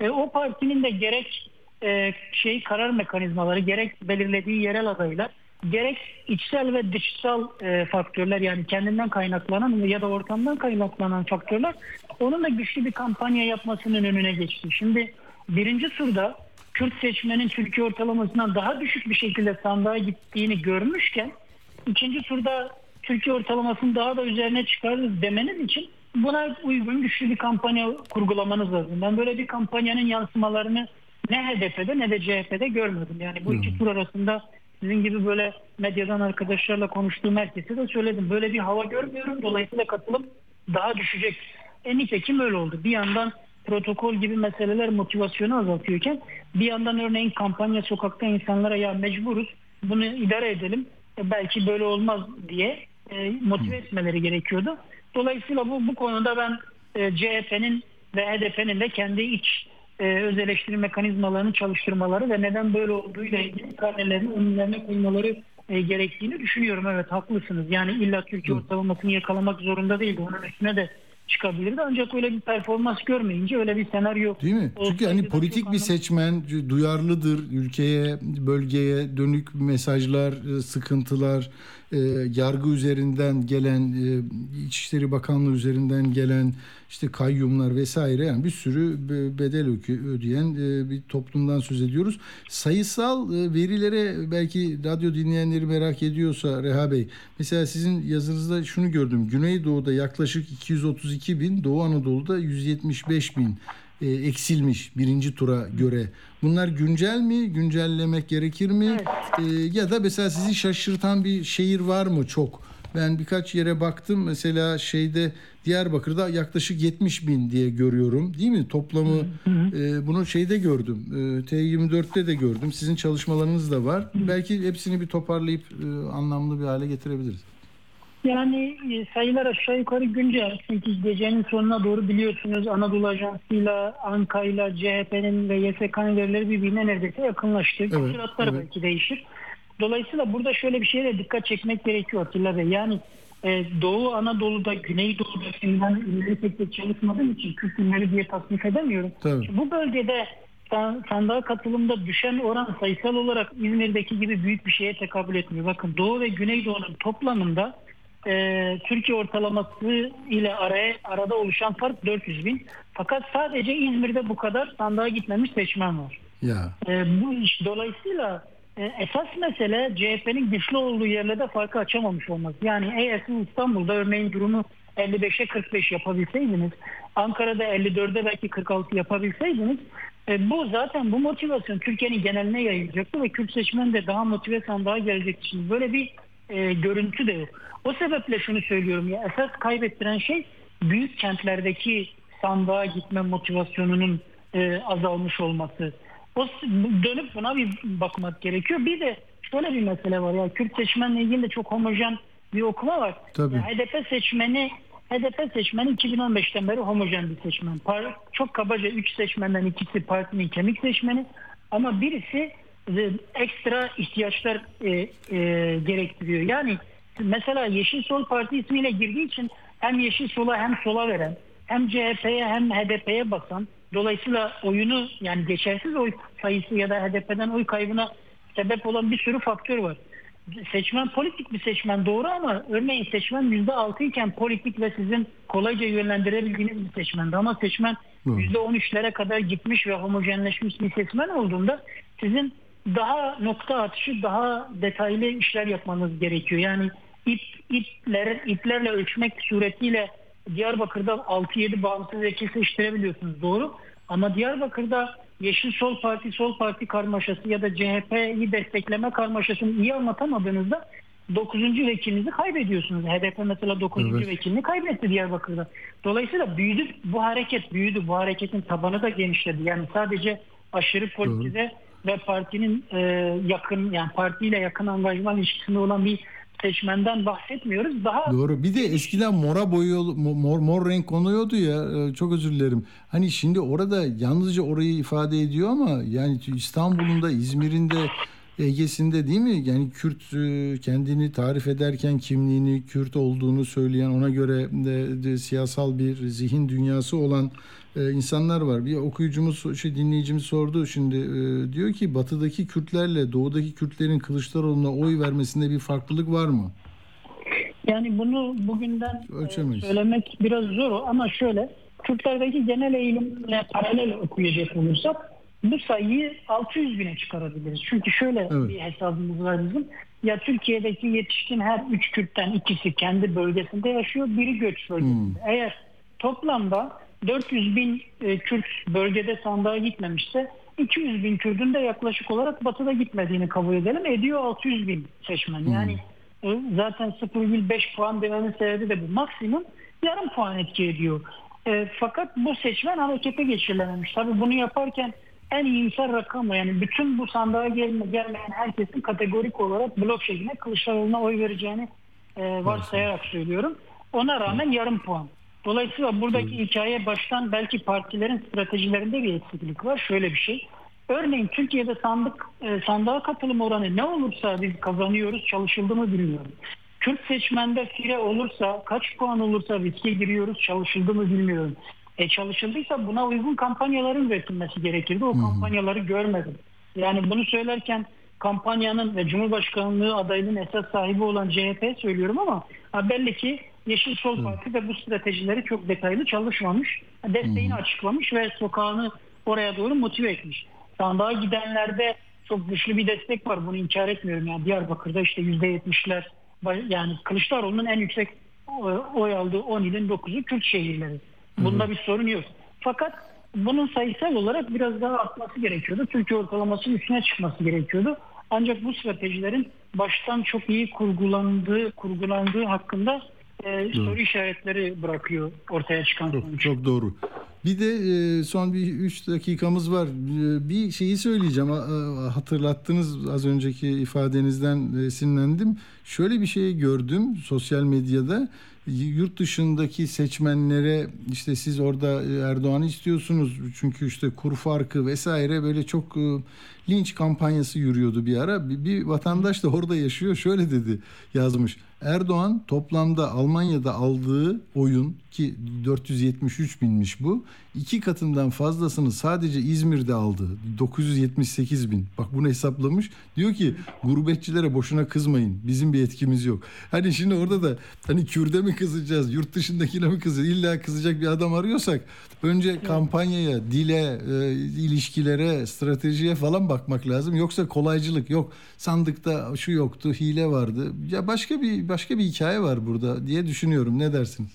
E, o partinin de gerek e, şey karar mekanizmaları gerek belirlediği yerel adaylar gerek içsel ve dışsal e, faktörler yani kendinden kaynaklanan ya da ortamdan kaynaklanan faktörler onun da güçlü bir kampanya yapmasının önüne geçti. Şimdi birinci turda Kürt seçmenin Türkiye ortalamasından daha düşük bir şekilde sandığa gittiğini görmüşken ikinci turda Türkiye ortalamasını daha da üzerine çıkarırız demeniz için buna uygun güçlü bir kampanya kurgulamanız lazım. Ben böyle bir kampanyanın yansımalarını ne HDP'de ne de CHP'de görmedim. Yani bu iki tur arasında sizin gibi böyle medyadan arkadaşlarla konuştuğum herkese de söyledim. Böyle bir hava görmüyorum. Dolayısıyla katılım daha düşecek. E nitekim öyle oldu. Bir yandan protokol gibi meseleler motivasyonu azaltıyorken bir yandan örneğin kampanya sokakta insanlara ya mecburuz bunu idare edelim e belki böyle olmaz diye e, motive etmeleri gerekiyordu. Dolayısıyla bu bu konuda ben e, CHP'nin ve HDP'nin de kendi iç e, öz eleştiri mekanizmalarını çalıştırmaları ve neden böyle olduğuyla ilgili karnelerini önlerine koymaları e, gerektiğini düşünüyorum. Evet haklısınız. Yani illa Türkiye ortalamasını yakalamak zorunda değildi. Onun üstüne de çıkabilirdi. Ancak öyle bir performans görmeyince öyle bir senaryo Değil mi? Çünkü hani politik bir seçmen duyarlıdır ülkeye, bölgeye dönük mesajlar, e, sıkıntılar, e, yargı üzerinden gelen, e, İçişleri Bakanlığı üzerinden gelen işte kayyumlar vesaire yani bir sürü be- bedel ödeyen e, bir toplumdan söz ediyoruz. Sayısal e, verilere belki radyo dinleyenleri merak ediyorsa Reha Bey, mesela sizin yazınızda şunu gördüm. Güneydoğu'da yaklaşık 232 bin, Doğu Anadolu'da 175 bin e, eksilmiş birinci tura göre. Bunlar güncel mi? Güncellemek gerekir mi? E, ya da mesela sizi şaşırtan bir şehir var mı çok? Ben birkaç yere baktım. Mesela şeyde Diyarbakır'da yaklaşık 70 bin diye görüyorum. Değil mi? Toplamı e, bunu şeyde gördüm. E, T24'te de gördüm. Sizin çalışmalarınız da var. Belki hepsini bir toparlayıp e, anlamlı bir hale getirebiliriz. Yani e, sayılar aşağı yukarı güncel. Çünkü gecenin sonuna doğru biliyorsunuz Anadolu Ajansı'yla, Anka'yla, CHP'nin ve YSK'nın verileri birbirine neredeyse yakınlaştı. Evet, Küsuratlar evet. belki değişir. Dolayısıyla burada şöyle bir şeye de dikkat çekmek gerekiyor Atilla Bey. Yani e, Doğu Anadolu'da, Güneydoğu'da şimdi ben ünleri tek tek çalışmadığım için Kürt ünleri diye tasnif edemiyorum. Tabii. Şimdi Bu bölgede san- sandığa katılımda düşen oran sayısal olarak İzmir'deki gibi büyük bir şeye tekabül etmiyor. Bakın Doğu ve Güneydoğu'nun toplamında e, Türkiye ortalaması ile araya arada oluşan fark 400 bin. Fakat sadece İzmir'de bu kadar sandığa gitmemiş seçmen var. Ya. E, bu iş dolayısıyla e, esas mesele CHP'nin güçlü olduğu yerlerde farkı açamamış olması. Yani eğer siz İstanbul'da örneğin durumu 55'e 45 yapabilseydiniz, Ankara'da 54'e belki 46 yapabilseydiniz e, bu zaten bu motivasyon Türkiye'nin geneline yayılacaktı ve Kürt seçmen de daha motive sandığa gelecekti. Şimdi böyle bir e, görüntü de yok. O sebeple şunu söylüyorum ya esas kaybettiren şey büyük kentlerdeki sandığa gitme motivasyonunun e, azalmış olması. O dönüp buna bir bakmak gerekiyor. Bir de şöyle bir mesele var ya Kürt seçmenle ilgili de çok homojen bir okuma var. Tabii. Ya HDP seçmeni HDP seçmeni 2015'ten beri homojen bir seçmen. Çok kabaca 3 seçmenden ikisi partinin kemik seçmeni ama birisi e, ekstra ihtiyaçlar e, e, gerektiriyor. Yani mesela Yeşil Sol Parti ismiyle girdiği için hem Yeşil Sol'a hem sola veren hem CHP'ye hem HDP'ye basan dolayısıyla oyunu yani geçersiz oy sayısı ya da HDP'den oy kaybına sebep olan bir sürü faktör var. Seçmen politik bir seçmen doğru ama örneğin seçmen %6 iken politik ve sizin kolayca yönlendirebildiğiniz bir seçmendi. Ama seçmen Doğru. %13'lere kadar gitmiş ve homojenleşmiş bir seçmen olduğunda sizin daha nokta atışı daha detaylı işler yapmanız gerekiyor. Yani ip, ipler, iplerle ölçmek suretiyle Diyarbakır'da 6-7 bağımsız vekil seçtirebiliyorsunuz doğru. Ama Diyarbakır'da Yeşil Sol Parti, Sol Parti karmaşası ya da CHP'yi destekleme karmaşasını iyi anlatamadığınızda 9. vekilinizi kaybediyorsunuz. HDP mesela 9. Evet. vekilini kaybetti Diyarbakır'da. Dolayısıyla büyüdü, bu hareket büyüdü. Bu hareketin tabanı da genişledi. Yani sadece aşırı politize ve partinin e, yakın yani partiyle yakın angajman ilişkisinde olan bir seçmenden bahsetmiyoruz. Daha Doğru. Bir de eskiden mora boyu mor, mor renk konuyordu ya. e, Çok özür dilerim. Hani şimdi orada yalnızca orayı ifade ediyor ama yani İstanbul'un da İzmir'in de Ege'sinde değil mi? Yani Kürt e, kendini tarif ederken kimliğini Kürt olduğunu söyleyen ona göre de, de siyasal bir zihin dünyası olan e, insanlar var. Bir okuyucumuz, şey dinleyicimiz sordu şimdi e, diyor ki batıdaki Kürtlerle doğudaki Kürtlerin Kılıçdaroğlu'na oy vermesinde bir farklılık var mı? Yani bunu bugünden Ölçemeyiz. söylemek biraz zor ama şöyle Türklerdeki genel eğilimle paralel okuyacak olursak bu sayıyı 600 bine çıkarabiliriz. Çünkü şöyle Evet. bir hesabımız var bizim. Ya Türkiye'deki yetişkin her üç Kürt'ten ikisi kendi bölgesinde yaşıyor, biri göç bölgesinde. Eğer toplamda 400 bin e, Kürt bölgede sandığa gitmemişse 200 bin Kürdün de yaklaşık olarak batıda gitmediğini kabul edelim. Ediyor 600 bin seçmen. Yani e, zaten 0,5 puan dememin sebebi de bu. Maksimum yarım puan etki ediyor. E, fakat bu seçmen harekete geçirilememiş. Tabii bunu yaparken en iyimser rakam o. yani bütün bu sandığa gelme, gelmeyen herkesin kategorik olarak blok şeklinde Kılıçdaroğlu'na oy vereceğini e, varsayarak söylüyorum. Ona rağmen yarım puan. Dolayısıyla buradaki hikaye baştan belki partilerin stratejilerinde bir eksiklik var. Şöyle bir şey. Örneğin Türkiye'de sandık e, sandığa katılım oranı ne olursa biz kazanıyoruz çalışıldı mı bilmiyorum. Kürt seçmende fire olursa kaç puan olursa riske giriyoruz çalışıldı mı bilmiyorum. E çalışıldıysa buna uygun kampanyaların üretilmesi gerekirdi. O kampanyaları görmedim. Yani bunu söylerken kampanyanın ve Cumhurbaşkanlığı adaylığının esas sahibi olan CHP söylüyorum ama ha belli ki Yeşil Sol Parti de bu stratejileri çok detaylı çalışmamış. Desteğini açıklamış ve sokağını oraya doğru motive etmiş. Sandığa gidenlerde çok güçlü bir destek var. Bunu inkar etmiyorum. Yani Diyarbakır'da işte %70'ler yani Kılıçdaroğlu'nun en yüksek e, oy aldığı 10 ilin 9'u Kürt şehirleri. Bunda bir sorun yok. Fakat bunun sayısal olarak biraz daha artması gerekiyordu. Türkiye ortalamasının üstüne çıkması gerekiyordu. Ancak bu stratejilerin baştan çok iyi kurgulandığı, kurgulandığı hakkında e, soru işaretleri bırakıyor ortaya çıkan Çok, sonuç. çok doğru. Bir de e, son bir 3 dakikamız var. E, Bir şeyi söyleyeceğim. Hatırlattınız az önceki ifadenizden esinlendim. Şöyle bir şey gördüm sosyal medyada. Yurt dışındaki seçmenlere işte siz orada Erdoğan'ı istiyorsunuz çünkü işte kur farkı vesaire böyle çok e, linç kampanyası yürüyordu bir ara. Bir, bir vatandaş da orada yaşıyor şöyle dedi yazmış. Erdoğan toplamda Almanya'da aldığı oyun ki 473 binmiş bu. İki katından fazlasını sadece İzmir'de aldı. 978 bin. Bak bunu hesaplamış. Diyor ki gurbetçilere boşuna kızmayın. Bizim bir etkimiz yok. Hani şimdi orada da hani Kürde mi kızacağız? Yurt dışındakine mi kızacağız? İlla kızacak bir adam arıyorsak önce kampanyaya, dile, e, ilişkilere, stratejiye falan bakmak lazım. Yoksa kolaycılık yok. Sandıkta şu yoktu, hile vardı. Ya başka bir başka bir hikaye var burada diye düşünüyorum. Ne dersiniz?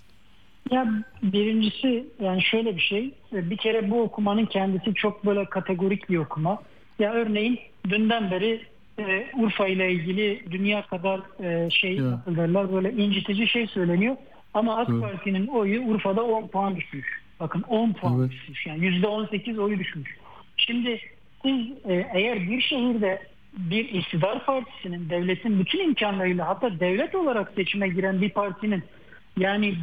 Ya birincisi yani şöyle bir şey. Bir kere bu okumanın kendisi çok böyle kategorik bir okuma. Ya örneğin dünden beri e, Urfa ile ilgili dünya kadar e, şey Ya. nasıl derler böyle incitici şey söyleniyor. Ama AK Evet. Parti'nin oyu Urfa'da 10 puan düşmüş. Bakın 10 puan Evet. düşmüş. Yani %18 oyu düşmüş. Şimdi siz e, eğer bir şehirde bir iktidar partisinin devletin bütün imkanlarıyla hatta devlet olarak seçime giren bir partinin yani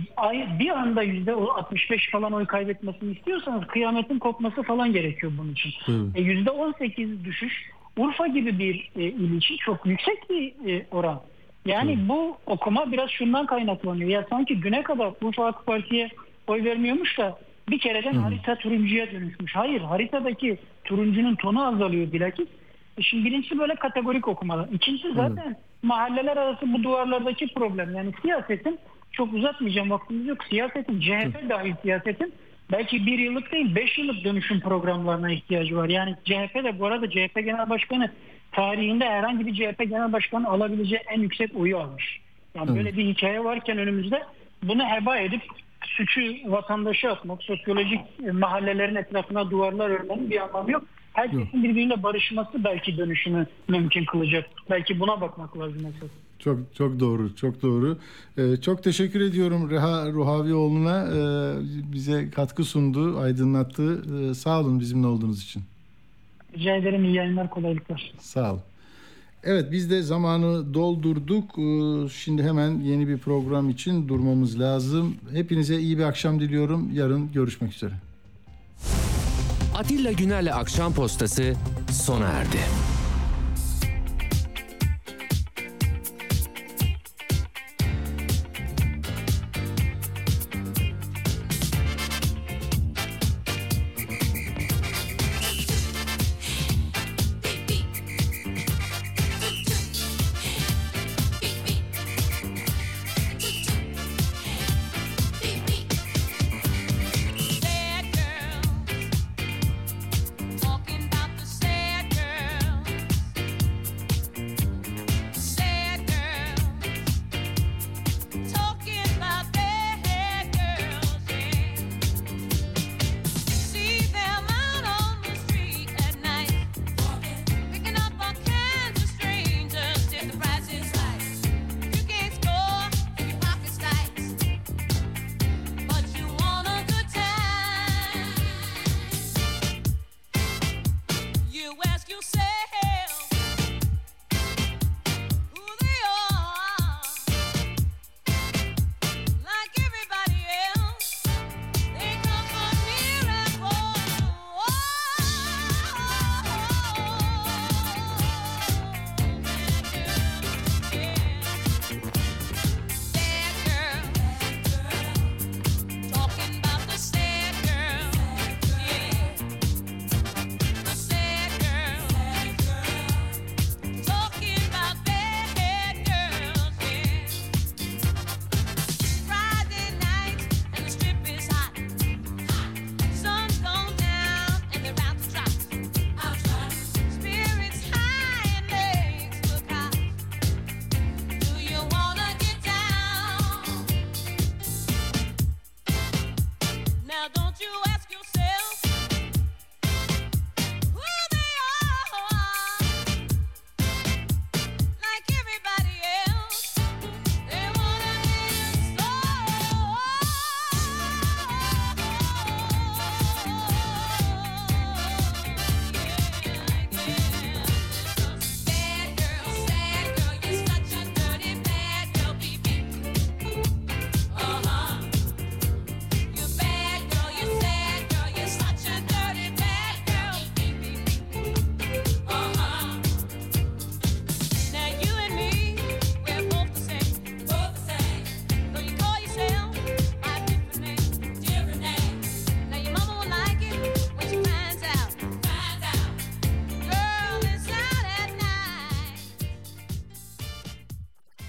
bir anda yüzde 65 falan oy kaybetmesini istiyorsanız kıyametin kopması falan gerekiyor bunun için. E, Yüzde 18 düşüş Urfa gibi bir e, il için çok yüksek bir e, oran. Yani bu okuma biraz şundan kaynaklanıyor. Ya sanki güne kadar Urfa AK Parti'ye oy vermiyormuş da bir kereden harita turuncuya dönüşmüş. Hayır haritadaki turuncunun tonu azalıyor bilakis. E Şimdi birincisi böyle kategorik okumalar. İkincisi zaten mahalleler arası bu duvarlardaki problem. Yani siyasetin çok uzatmayacağım vaktimiz yok. Siyasetin CHP dahil siyasetin belki bir yıllık değil beş yıllık dönüşüm programlarına ihtiyacı var. Yani CHP de bu arada CHP Genel Başkanı tarihinde herhangi bir CHP Genel Başkanı alabileceği en yüksek oyu almış. Yani böyle bir hikaye varken önümüzde bunu heba edip suçu vatandaşa atmak, sosyolojik e, mahallelerin etrafına duvarlar örmenin bir anlamı yok. Herkesin birbiriyle barışması belki dönüşümü mümkün kılacak. Belki buna bakmak lazım esas. Çok çok doğru, çok doğru. Ee, çok teşekkür ediyorum Reha Ruhavioğlu'na ee, bize katkı sundu, aydınlattı. Ee, sağ olun bizimle olduğunuz için. Rica ederim iyi yayınlar, kolaylıklar. Sağ olun. Evet biz de zamanı doldurduk. Ee, Şimdi hemen yeni bir program için durmamız lazım. Hepinize iyi bir akşam diliyorum. Yarın görüşmek üzere. Atilla Güner'le Akşam Postası sona erdi.